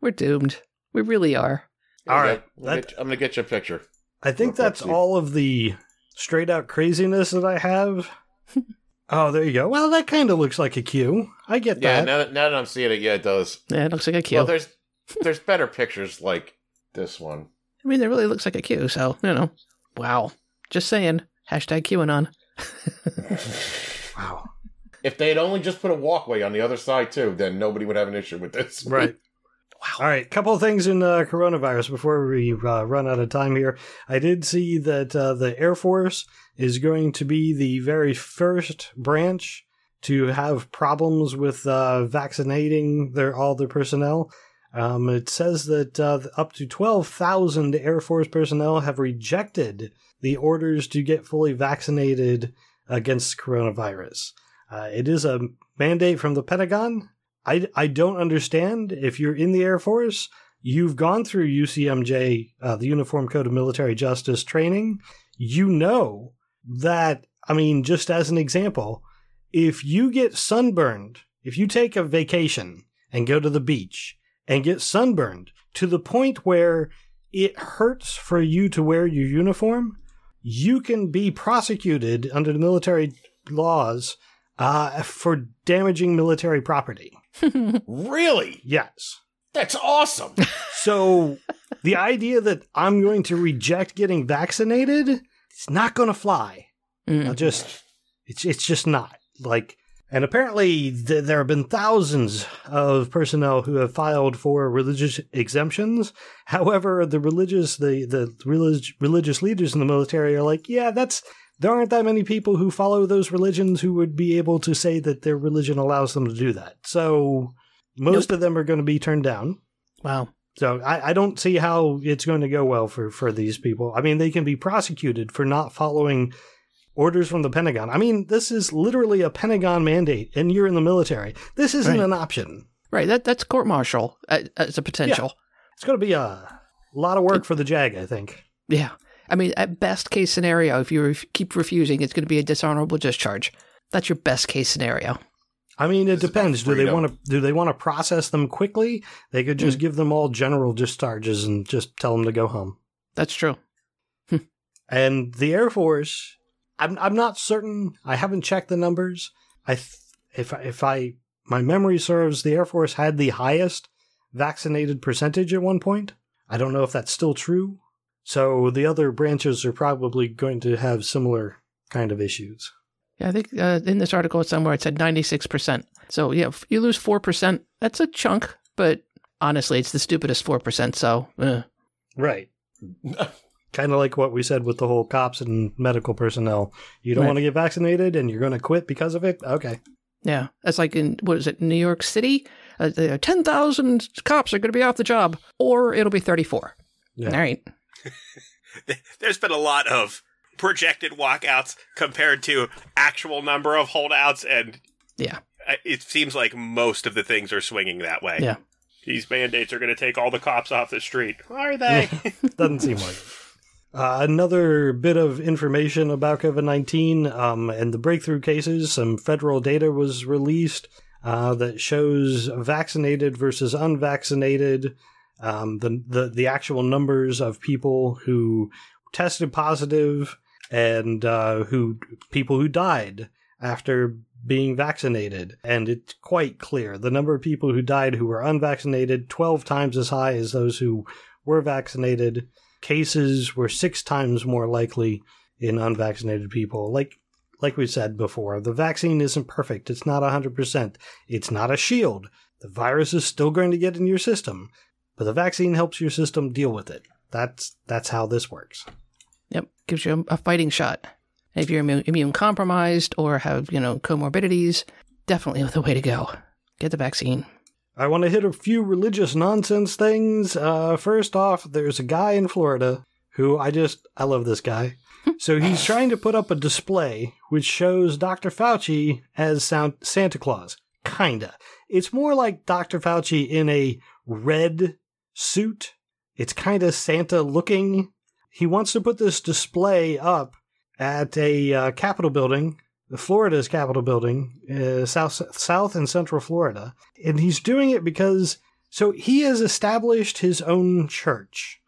We're doomed. We really are. Here we All go. I'm gonna, that- get, I'm gonna get you a picture. I think Well, that's let's all of the straight out craziness that I have. oh, there you go. Well, that kind of looks like a Q. I get Yeah, that. now that, now that I'm seeing it, yeah, it does. Yeah, it looks like a Q. Well, there's there's better pictures like this one. I mean, it really looks like a Q, so, you know. Wow. Just saying. Hashtag QAnon. wow. If they had only just put a walkway on the other side too, then nobody would have an issue with this. Right. All right, couple of things in uh, coronavirus before we uh, run out of time here. I did see that uh, the Air Force is going to be the very first branch to have problems with uh, vaccinating their all their personnel. Um, it says that uh, up to twelve thousand Air Force personnel have rejected the orders to get fully vaccinated against coronavirus. Uh, it is a mandate from the Pentagon. I, I don't understand if you're in the Air Force, you've gone through UCMJ, uh, the Uniform Code of Military Justice training. You know that, I mean, just as an example, if you get sunburned, if you take a vacation and go to the beach and get sunburned to the point where it hurts for you to wear your uniform, you can be prosecuted under the military laws uh, for damaging military property. Really? Yes. That's awesome. So the idea that I'm going to reject getting vaccinated, it's not going to fly. Mm. I'll just it's it's just not like and apparently th- there have been thousands of personnel who have filed for religious exemptions however the religious the the relig- religious leaders in the military are like yeah that's there aren't that many people who follow those religions who would be able to say that their religion allows them to do that so most of them are going to be turned down Wow. so I, I don't see how it's going to go well for, for these people. I mean, they can be prosecuted for not following orders from the Pentagon. I mean, this is literally a Pentagon mandate, and you're in the military. This isn't Right. an option. Right. That that's court martial uh, as a potential. It's going to be a lot of work for the JAG, I think. Yeah. I mean, at best case scenario, if you ref- keep refusing, it's going to be a dishonorable discharge. That's your best case scenario. I mean, it This depends. Do they want to do they want to process them quickly? They could just mm. give them all general discharges and just tell them to go home. That's true. Hmm. And the Air Force, I'm I'm not certain. I haven't checked the numbers. I th- if I, if I my memory serves, the Air Force had the highest vaccinated percentage at one point. I don't know if that's still true. So the other branches are probably going to have similar kind of issues. Yeah, I think uh, in this article somewhere it said 96%. So, yeah, if you lose 4%, that's a chunk, but honestly, it's the stupidest 4%. So, uh, Right. kind of like what we said with the whole cops and medical personnel. You don't Right. want to get vaccinated and you're going to quit because of it? Okay. yeah, that's like in, what is it, New York City? Uh, 10,000 cops are going to be off the job, or it'll be 34. Yeah. All right. There's been a lot of projected walkouts compared to actual number of holdouts, and Yeah. It seems like most of the things are swinging that way. Yeah. These mandates are going to take all the cops off the street. Are they? Doesn't seem like it. Uh, another bit of information about COVID 19 um, and the breakthrough cases. Some federal data was released uh, that shows vaccinated versus unvaccinated, um, the, the, the actual numbers of people who tested positive and uh, who people who died after being vaccinated. And it's quite clear the number of people who died who were unvaccinated, 12 times as high as those who were vaccinated cases were six times more likely in unvaccinated people. Like like we said before, the vaccine isn't perfect. It's not 100%. It's not a shield. The virus is still going to get in your system, but the vaccine helps your system deal with it. That's that's how this works. Yep. Gives you a, fighting shot. If you're immune, immune compromised or have, you know, comorbidities, definitely the way to go. Get the vaccine. I want to hit a few religious nonsense things. Uh, first off, there's a guy in Florida who I just, I love this guy. So he's trying to put up a display which shows Dr. Fauci as Santa Claus. Kinda. It's more like Dr. Fauci in a red suit. It's kind of Santa looking. He wants to put this display up at a uh, Capitol building, Florida's Capitol building, uh, South, South and Central Florida and he's doing it because so he has established his own church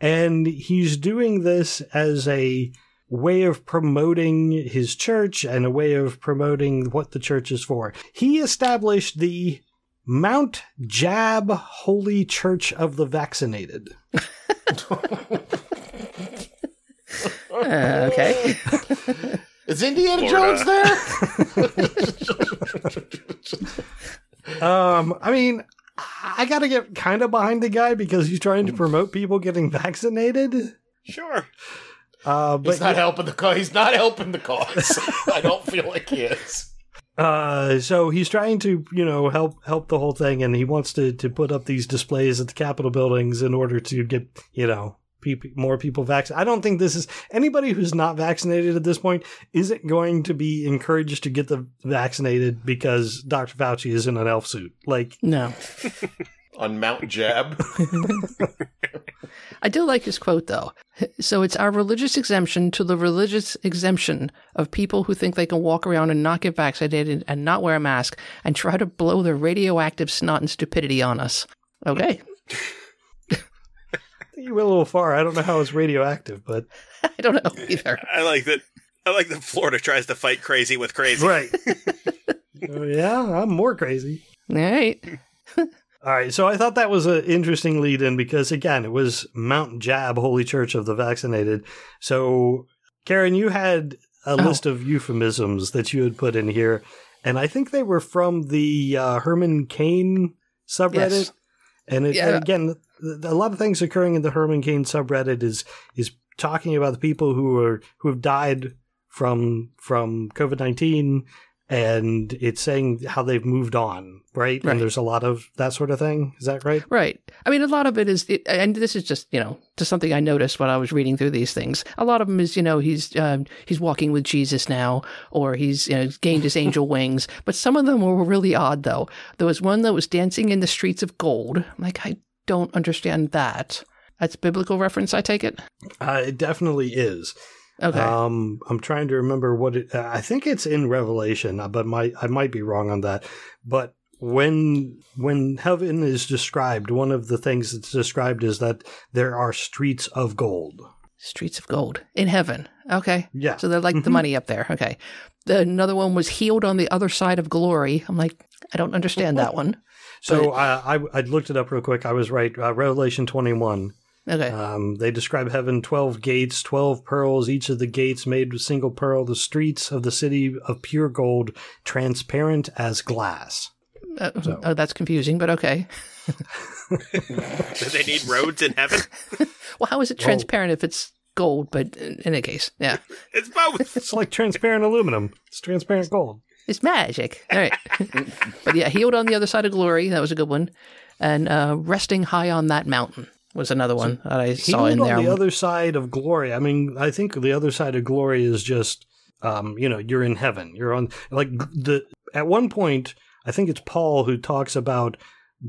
and he's doing this as a way of promoting his church and a way of promoting what the church is for he established the mount jab holy church of the vaccinated Uh, okay. Is Indiana Florida. Jones there? um i mean i gotta get kind of behind the guy because he's trying to promote people getting vaccinated Sure. uh but He's not helping the cause. He's not helping the cause. I don't feel like he is. Uh, so he's trying to, you know, help help the whole thing, and he wants to to put up these displays at the Capitol buildings in order to get, you know, peop more people vaccinated. I don't think this is anybody who's not vaccinated at this point isn't going to be encouraged to get the vaccinated because Dr. Fauci is in an elf suit. Like, No. On Mount Jab. I do like his quote, though. So it's our religious exemption to the religious exemption of people who think they can walk around and not get vaccinated and not wear a mask and try to blow their radioactive snot and stupidity on us. Okay. you went a little far. I don't know how it's radioactive, but I don't know either. I like that. I like that Florida tries to fight crazy with crazy. right. Uh, yeah, I'm more crazy. All right. All right, so I thought that was an interesting lead in because, again, it was Mount Jab, Holy Church of the Vaccinated. So, Karen, you had a Oh. list of euphemisms that you had put in here, and I think they were from the uh, Herman Cain subreddit. Yes. And it, Yeah. again, a lot of things occurring in the Herman Cain subreddit is is talking about the people who are who have died from from COVID nineteen, and it's saying how they've moved on, right? Right. And there's a lot of that sort of thing. Is that right? Right. I mean, a lot of it is, it, and this is just you know just something I noticed when I was reading through these things. A lot of them is you know he's um, he's walking with Jesus now, or he's you know gained his angel wings. But some of them were really odd though. There was one that was dancing in the streets of gold. I'm like I don't understand that. That's biblical reference, I take it. Uh, it definitely is. Okay. Um, I'm trying to remember what it. Uh, I think it's in Revelation, uh, but my I might be wrong on that. But when when heaven is described, one of the things that's described is that there are streets of gold. Streets of gold in heaven. Okay. Yeah. So they're like the Mhm. money up there. Okay. The, another one was healed on the other side of glory. I'm like, I don't understand that one. So uh, I I looked it up real quick. I was right. Uh, Revelation 21. Okay. Um, they describe heaven 12 gates, 12 pearls, each of the gates made with single pearl, the streets of the city of pure gold, transparent as glass. Uh, so- Oh, that's confusing, but okay. Do they need roads in heaven? Well, how is it Well- transparent if it's gold? But in in any case, yeah, It's both. It's like transparent aluminum. It's transparent gold. it's magic. All right. but yeah, healed on the other side of glory. That was a good one. And uh, resting high on that mountain was another one that I saw in there. on the other side of glory. I mean, I think the other side of glory is just, um, you know, you're in heaven. You're on like the at one point. I think it's Paul who talks about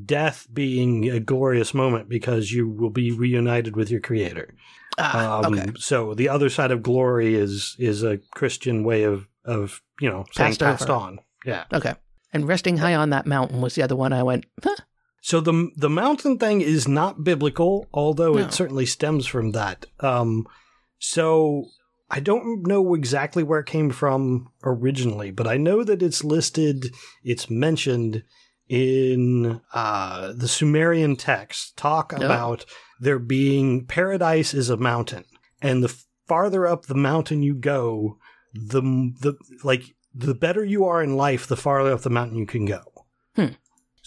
death being a glorious moment because you will be reunited with your Creator. ah, Um, okay. So the other side of glory is is a Christian way of of you know saying Passed passed, on. Yeah. Okay. And resting high on that mountain was the other one I went, huh? So the the mountain thing is not biblical, although No. it certainly stems from that. Um, so I don't know exactly where it came from originally, but I know that it's listed, it's mentioned in uh, the Sumerian texts. Talk about there being paradise is a mountain, and the farther up the mountain you go, the the like the better you are in life, the farther up the mountain you can go. Hmm.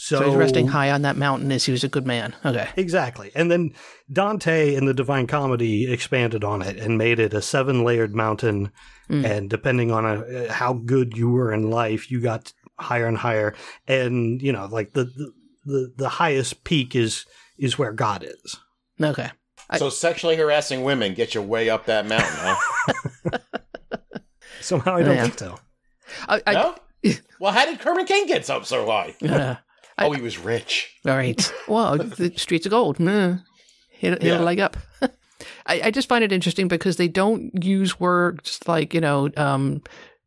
So, he's resting high on that mountain as he was a good man. Okay. Exactly. And then Dante in the Divine Comedy expanded on it and made it a seven layered mountain. Mm. And depending on a, how good you were in life, you got higher and higher. And, you know, like the, the, the, the highest peak is, is where God is. Okay. I- So sexually harassing women get you way up that mountain, huh? Somehow I don't Yeah. think so. I, I, no? Well, how did Herman Cain get up so high? uh, I- oh, he was rich. All right. Well, the streets of gold. Mm. Hit, hit Yeah. a leg up. I, I just find it interesting because they don't use words like you know, um,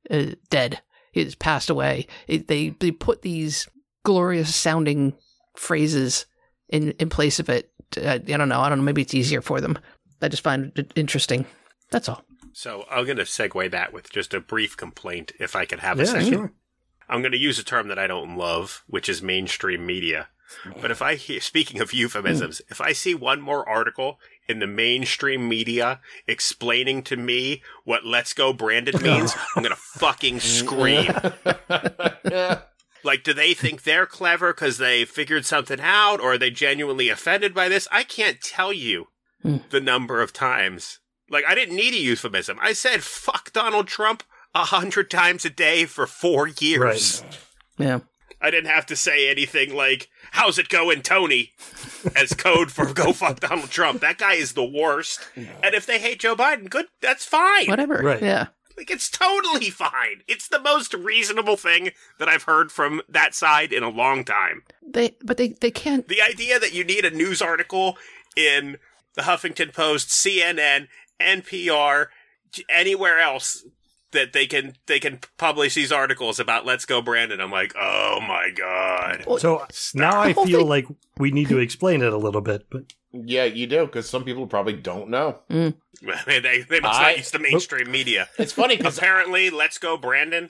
uh, dead. He's passed away. It, they they put these glorious sounding phrases in in place of it. Uh, I don't know. I don't know. Maybe it's easier for them. I just find it interesting. That's all. So I'm going to segue that with just a brief complaint, if I could have a second. sure. I'm going to use a term that I don't love, which is mainstream media. But if I hear, speaking of euphemisms, if I see one more article in the mainstream media explaining to me what "Let's Go Brandon" means, I'm going to fucking scream. Like, do they think they're clever because they figured something out, or are they genuinely offended by this? I can't tell you Hmm. the number of times. Like, I didn't need a euphemism. I said "fuck Donald Trump" a hundred times a day for four years. Right. Yeah. I didn't have to say anything like "How's it going, Tony?" as code for "Go fuck Donald Trump." That guy is the worst. And if they hate Joe Biden, good, that's fine. Whatever. Right. Yeah. Like it's totally fine. It's the most reasonable thing that I've heard from that side in a long time. They but they they can't. The idea that you need a news article in the Huffington Post, CNN, NPR, anywhere else that they can they can publish these articles about Let's Go Brandon. I'm like, oh my god. Well, So now I feel like we need to explain it a little bit, but yeah, you do, because some people probably don't know. Mm. they they must I- not use the mainstream media. It's funny because Apparently, Let's Go Brandon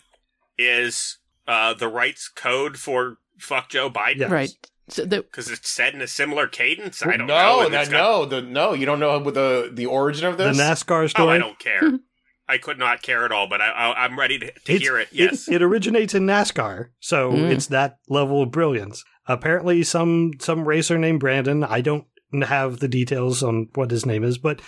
is uh, the rights code for fuck Joe Biden. Yeah. Right. So the, Because it's said in a similar cadence. I don't know. no, and that, got- no, the no. You don't know what the the origin of The this. NASCAR Oh, story. I don't care. I could not care at all, but I, I, I'm ready to, to hear it. Yes. It, originates in NASCAR, so Mm. it's that level of brilliance. Apparently, some some racer named Brandon. I don't have the details on what his name is, but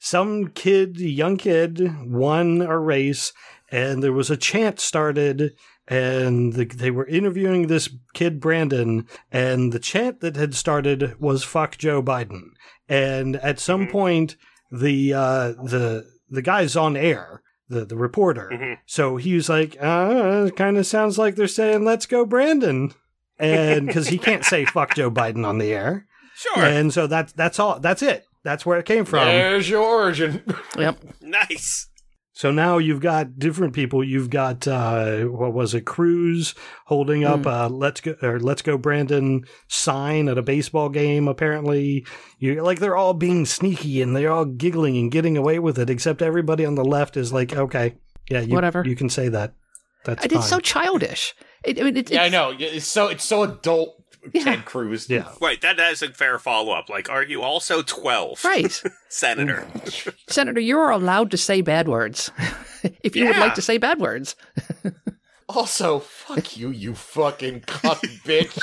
some kid, young kid, won a race, and there was a chant started, and the, they were interviewing this kid Brandon, and the chant that had started was "fuck Joe Biden," and at some Mhm. point, the uh, the the guy's on air, the the reporter. Mhm. So he was like, uh, it kind of sounds like they're saying, let's go, Brandon. And because he can't say fuck Joe Biden on the air. Sure. And so that's, that's all. That's it. That's where it came from. There's your origin. yep. Nice. So now you've got different people. You've got, uh, what was it, Cruz holding up Hmm. a let's go, or let's go, Brandon sign at a baseball game, apparently. You like, they're all being sneaky and they're all giggling and getting away with it, except everybody on the left is like, okay, yeah, you, Whatever. you can say that. That's I did so childish. It, I mean, it, yeah, I know. It's so it's so adult. Yeah. Ted Cruz. Yeah. Wait, that is a fair follow up. Like, are you also 12? Right. Senator. Senator, you are allowed to say bad words if you would like to say bad words. Also, fuck you, you fucking cuck bitch.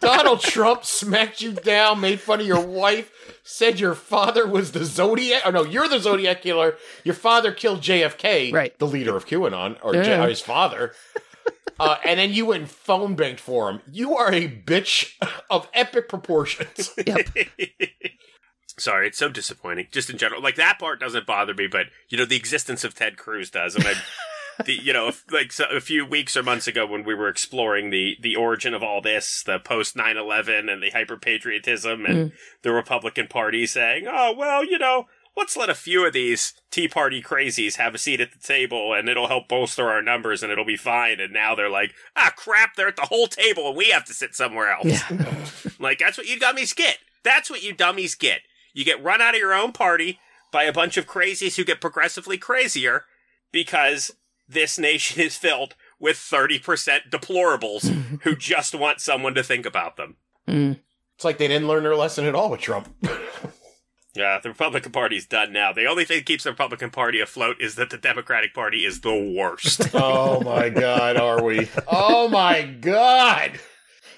Donald Trump smacked you down, made fun of your wife, said your father was the Zodiac. Oh no, you're the Zodiac killer. Your father killed JFK, Right. the leader of QAnon, or Yeah. J- or his father. Uh, and then you went and phone banked for him. You are a bitch of epic proportions. Yep. Sorry, it's so disappointing. Just in general, like that part doesn't bother me, but you know the existence of Ted Cruz does. And I, the you know, if, like so, a few weeks or months ago when we were exploring the the origin of all this, the post 9-11 and the hyper patriotism, and the Republican Party saying, "Oh well, you know." Let's let a few of these Tea Party crazies have a seat at the table and it'll help bolster our numbers and it'll be fine. And now they're like, ah, crap, they're at the whole table and we have to sit somewhere else. Yeah. Like that's what you dummies get. That's what you dummies get. You get run out of your own party by a bunch of crazies who get progressively crazier because this nation is filled with 30% deplorables who just want someone to think about them. Mm. it's like they didn't learn their lesson at all with Trump. Yeah, the Republican Party's done now. The only thing that keeps the Republican Party afloat is that the Democratic Party is the worst. oh my god, are we? Oh my god.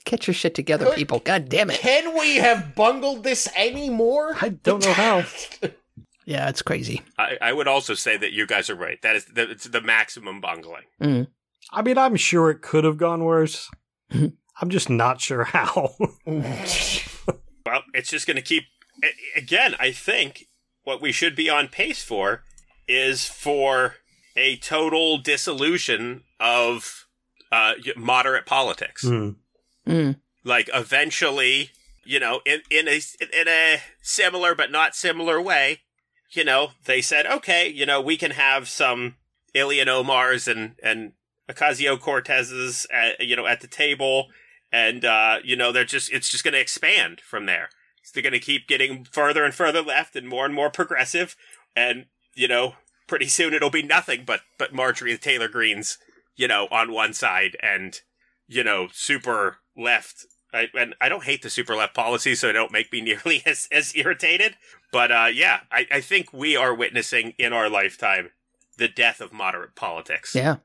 Get your shit together, Good. people. God damn it. Can we have bungled this anymore? I don't know how. Yeah, it's crazy. I, I would also say that you guys are right. That is the, it's the maximum bungling. Mm. I mean, I'm sure it could have gone worse. I'm just not sure how. Well, it's just going to keep. A- Again, I think what we should be on pace for is for a total dissolution of uh, moderate politics. Hmm. Mm. Like eventually, you know, in in a in a similar but not similar way, you know, they said, okay, you know, we can have some Ilhan Omars and and Ocasio Cortez's, you know, at the table, and uh, you know, they're just it's just going to expand from there. So they're going to keep getting further and further left and more and more progressive, and you know, pretty soon it'll be nothing but but Marjorie Taylor Greenes, you know, on one side and you know, super left. I, and I don't hate the super left policy, so it don't make me nearly as, as irritated. But uh, yeah, I, I think we are witnessing in our lifetime the death of moderate politics. Yeah.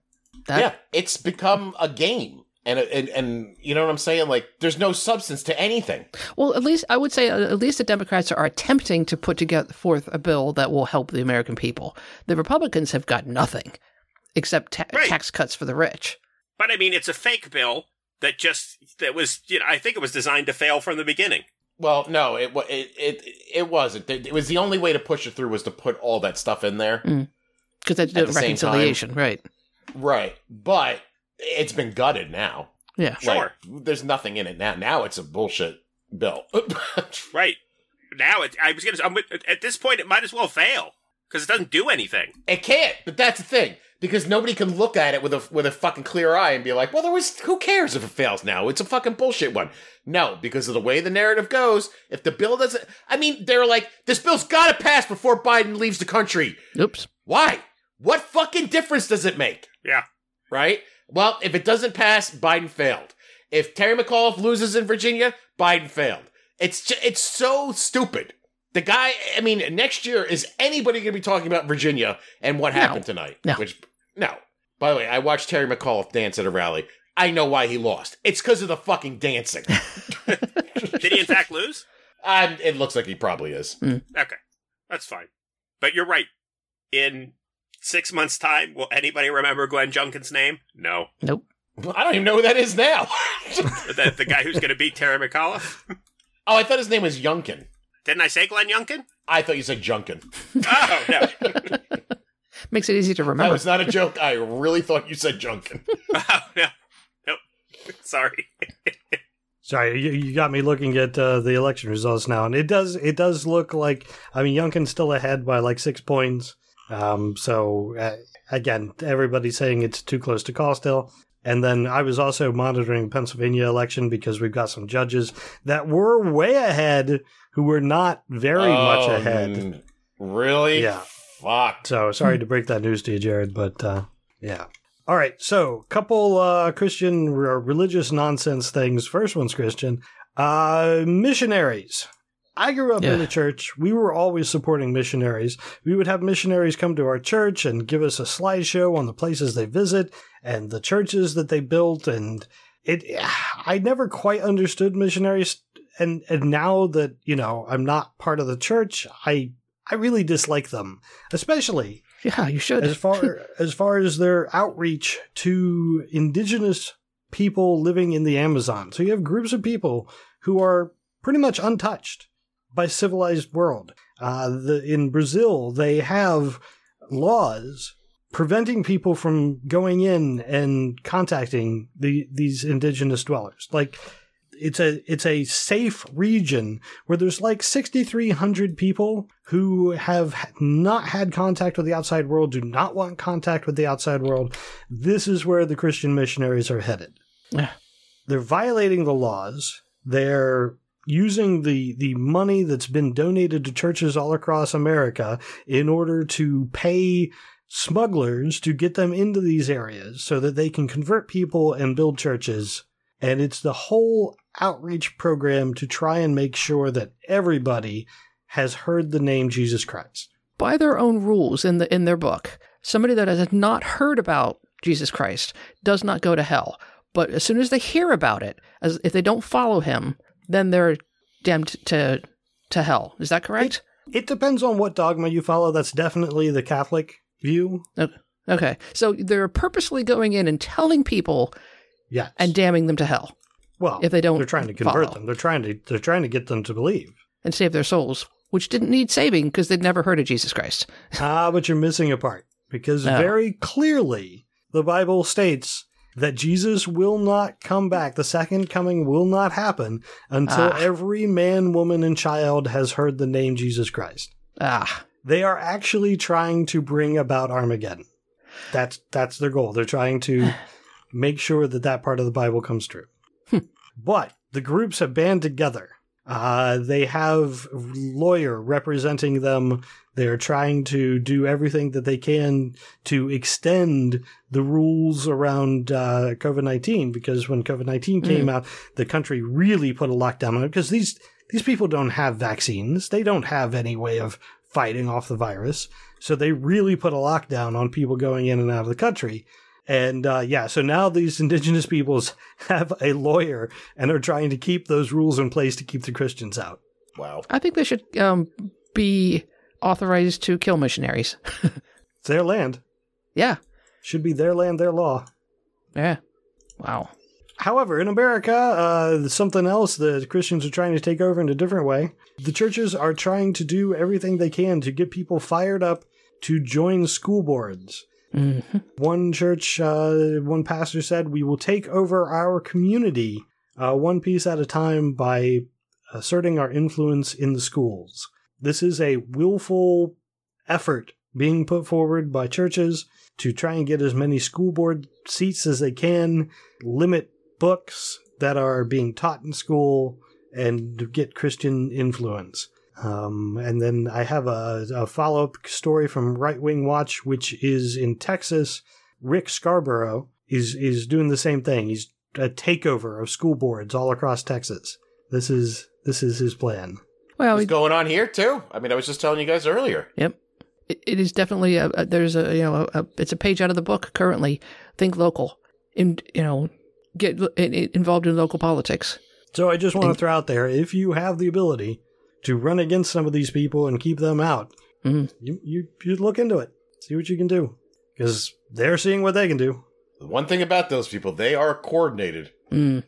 That, yeah, it's become a game. And, and and you know what I'm saying? Like, there's no substance to anything. Well, at least I would say uh, at least the Democrats are attempting to put together forth a bill that will help the American people. The Republicans have got nothing except ta- Right. tax cuts for the rich. But I mean, it's a fake bill that just that was you know I think it was designed to fail from the beginning. Well, no, it wa- it it it wasn't. It was the only way to push it through was to put all that stuff in there, Because that's At the the same reconciliation, right? right? But it's been gutted now. Yeah. Sure. Like, there's nothing in it now. Now it's a bullshit bill. Right now, it, I was gonna. I'm, at this point, it might as well fail because it doesn't do anything. It can't, but that's the thing because nobody can look at it with a with a fucking clear eye and be like, "Well, there was who cares if it fails now? It's a fucking bullshit one." No, because of the way the narrative goes, if the bill doesn't, I mean, they're like, "This bill's got to pass before Biden leaves the country." Oops. Why? What fucking difference does it make? Yeah. Right? Well, if it doesn't pass, Biden failed. If Terry McAuliffe loses in Virginia, Biden failed. It's ju- it's so stupid. The guy, I mean, next year is anybody going to be talking about Virginia and what No. happened tonight? No. Which no. By the way, I watched Terry McAuliffe dance at a rally. I know why he lost. It's because of the fucking dancing. Did he in fact lose? um, it looks like he probably is. Okay, that's fine. But you're right. In six months' time, will anybody remember Glenn Junkin's name? No. Nope. I don't even know who that is now. the, the guy who's going to beat Terry McAuliffe? oh, I thought his name was Yunkin. Didn't I say Glenn Youngkin? I thought you said Junkin. Oh, no. Makes it easy to remember. That remember. was not a joke. I really thought you said Junkin. oh, no. Nope. Sorry. Sorry, you, you got me looking at uh, the election results now, and it does it does look like I mean Youngkin's still ahead by like six points. Um, so uh, again, everybody's saying it's too close to call still. And then I was also monitoring Pennsylvania election because we've got some judges that were way ahead who were not very much Oh, ahead. mm, Really? Yeah. Fuck. So sorry to break that news to you, Jared, but uh, yeah. All right, so couple uh, Christian r- religious nonsense things. First one's Christian. Uh, missionaries. I grew up in Yeah. the church. We were always supporting missionaries. We would have missionaries come to our church and give us a slideshow on the places they visit and the churches that they built. And it, I never quite understood missionaries. And and now that you know I'm not part of the church, I I really dislike them, especially yeah, you should. as far as far as their outreach to indigenous people living in the Amazon. So you have groups of people who are pretty much untouched by civilized world. Uh, the, in Brazil, they have laws preventing people from going in and contacting the these indigenous dwellers. Like it's a it's a safe region where there's like 6300 people who have not had contact with the outside world do not want contact with the outside world this is where the christian missionaries are headed Yeah. they're violating the laws they're using the the money that's been donated to churches all across america in order to pay smugglers to get them into these areas so that they can convert people and build churches and it's the whole outreach program to try and make sure that everybody has heard the name Jesus Christ. By their own rules in the in their book, somebody that has not heard about Jesus Christ does not go to hell. But as soon as they hear about it, as if they don't follow him, then they're damned to to hell. Is that correct? It depends on what dogma you follow. That's definitely the Catholic view. Okay. So they're purposely going in and telling people Yes. and damning them to hell well, if they don't they're trying to convert follow. them. They're trying to they're trying to get them to believe. and save their souls, which didn't need saving because they'd never heard of Jesus Christ. ah, but you're missing a part because No. very clearly the Bible states that Jesus will not come back. The second coming will not happen until Ah. every man, woman, and child has heard the name Jesus Christ. Ah, They are actually trying to bring about Armageddon. That's that's their goal. They're trying to make sure that that part of the Bible comes true. but the groups have band together. Uh, they have lawyer representing them. They are trying to do everything that they can to extend the rules around uh, COVID nineteen because when COVID nineteen came out, the country really put a lockdown on it because these these people don't have vaccines. They don't have any way of fighting off the virus. So they really put a lockdown on people going in and out of the country. And uh, yeah, so now these indigenous peoples have a lawyer and are trying to keep those rules in place to keep the Christians out. Wow. I think they should um, be authorized to kill missionaries. It's their land. yeah, Should be their land, their law. yeah. Wow. However, in America, uh, something else the Christians are trying to take over in a different way. The churches are trying to do everything they can to get people fired up to join school boards. Hmm One church, uh, one pastor said, We will take over our community uh, one piece at a time by asserting our influence in the schools. This is a willful effort being put forward by churches to try and get as many school board seats as they can, limit books that are being taught in school, and get Christian influence. Um, and then I have a, a follow up story from Right Wing Watch, which is in Texas. Rick Scarborough is is doing the same thing. He's a takeover of school boards all across Texas. This is this is his plan. Well, What's it- going on here too? I mean, I was just telling you guys earlier. Yep. It, it is definitely a, a there's a you know a, it's a page out of the book currently. Think local, and you know get in, in- involved in local politics. So I just want to throw out there if you have the ability to run against some of these people and keep them out, Mhm. you, you you look into it, see what you can do, because they're seeing what they can do. The one thing about those people, they are coordinated. Mm.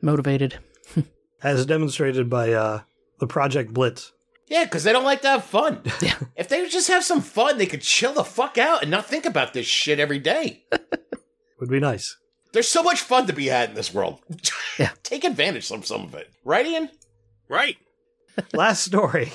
Motivated. as demonstrated by uh, the Project Blitz. Yeah, because they don't like to have fun. Yeah. If they would just have some fun, they could chill the fuck out and not think about this shit every day. Would be nice. There's so much fun to be had in this world. Yeah. Take advantage of some of it. Right, Ian? Right. Last story.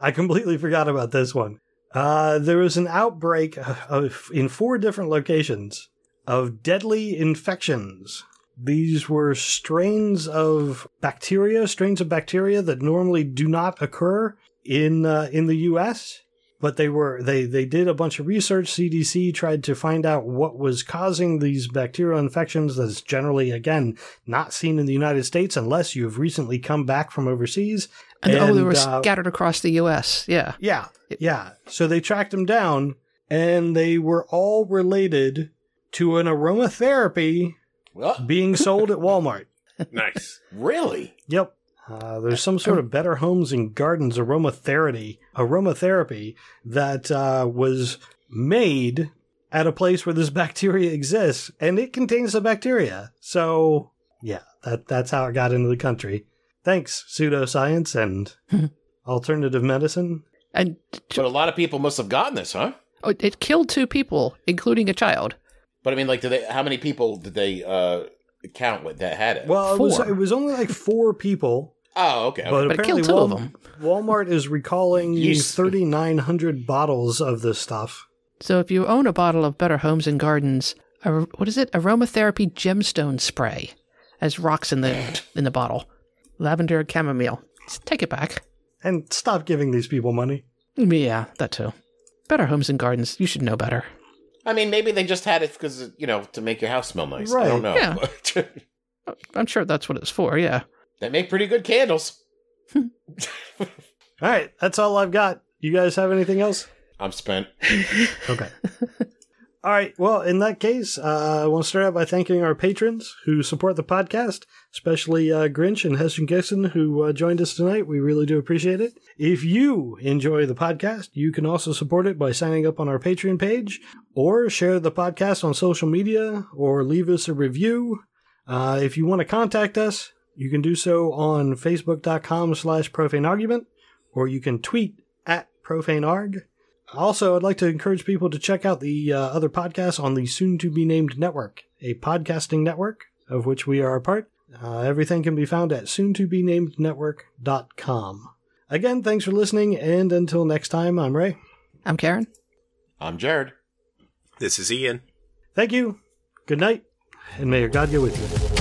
I completely forgot about this one. Uh, there was an outbreak of, in four different locations of deadly infections. These were strains of bacteria, strains of bacteria that normally do not occur in uh, in the U.S. But they were they they did a bunch of research. CDC tried to find out what was causing these bacterial infections. That's generally again not seen in the United States unless you've recently come back from overseas. And, oh, they were uh, scattered across the U.S. Yeah. yeah, yeah. So they tracked them down, and they were all related to an aromatherapy Well, being sold at Walmart. Nice. really? Yep. Uh, there's some sort of Better Homes and Gardens aromatherapy, aromatherapy that uh, was made at a place where this bacteria exists, and it contains the bacteria. So yeah, that that's how it got into the country. Thanks, pseudoscience and alternative medicine. And But a lot of people must have gotten this, huh? oh, it killed two people, including a child. But I mean, like, did they? How many people did they uh, count with that had it? Well, it was it was only like four people, oh, okay. but, But it apparently killed two of them. Walmart is recalling Yes. 3,900 bottles of this stuff. So if you own a bottle of Better Homes and Gardens, ar- what is it? Aromatherapy gemstone spray, has rocks in the in the bottle, lavender chamomile. Just take it back. And stop giving these people money. Yeah, that too. Better Homes and Gardens. You should know better. I mean, maybe they just had it because you know to make your house smell nice. I don't know. Yeah. I'm sure that's what it's for. Yeah. They make pretty good candles. All right, that's all I've got. You guys have anything else? I'm spent. Okay. all right. Well, in that case, uh, I want to start out by thanking our patrons who support the podcast, especially uh, Grinch and Heston Gibson, who uh, joined us tonight. We really do appreciate it. If you enjoy the podcast, you can also support it by signing up on our Patreon page or share the podcast on social media or leave us a review. Uh, if you want to contact us, you can do so on facebook.com slash profane argument or you can tweet at profanearg. Also, I'd like to encourage people to check out the uh, other podcasts on the soon to be named network, a podcasting network of which we are a part. Uh, everything can be found at soon to be named network.com. Again, thanks for listening, and until next time, I'm Ray. I'm Karen. I'm Jared. This is Ian. Thank you, good night, and may your God go with you.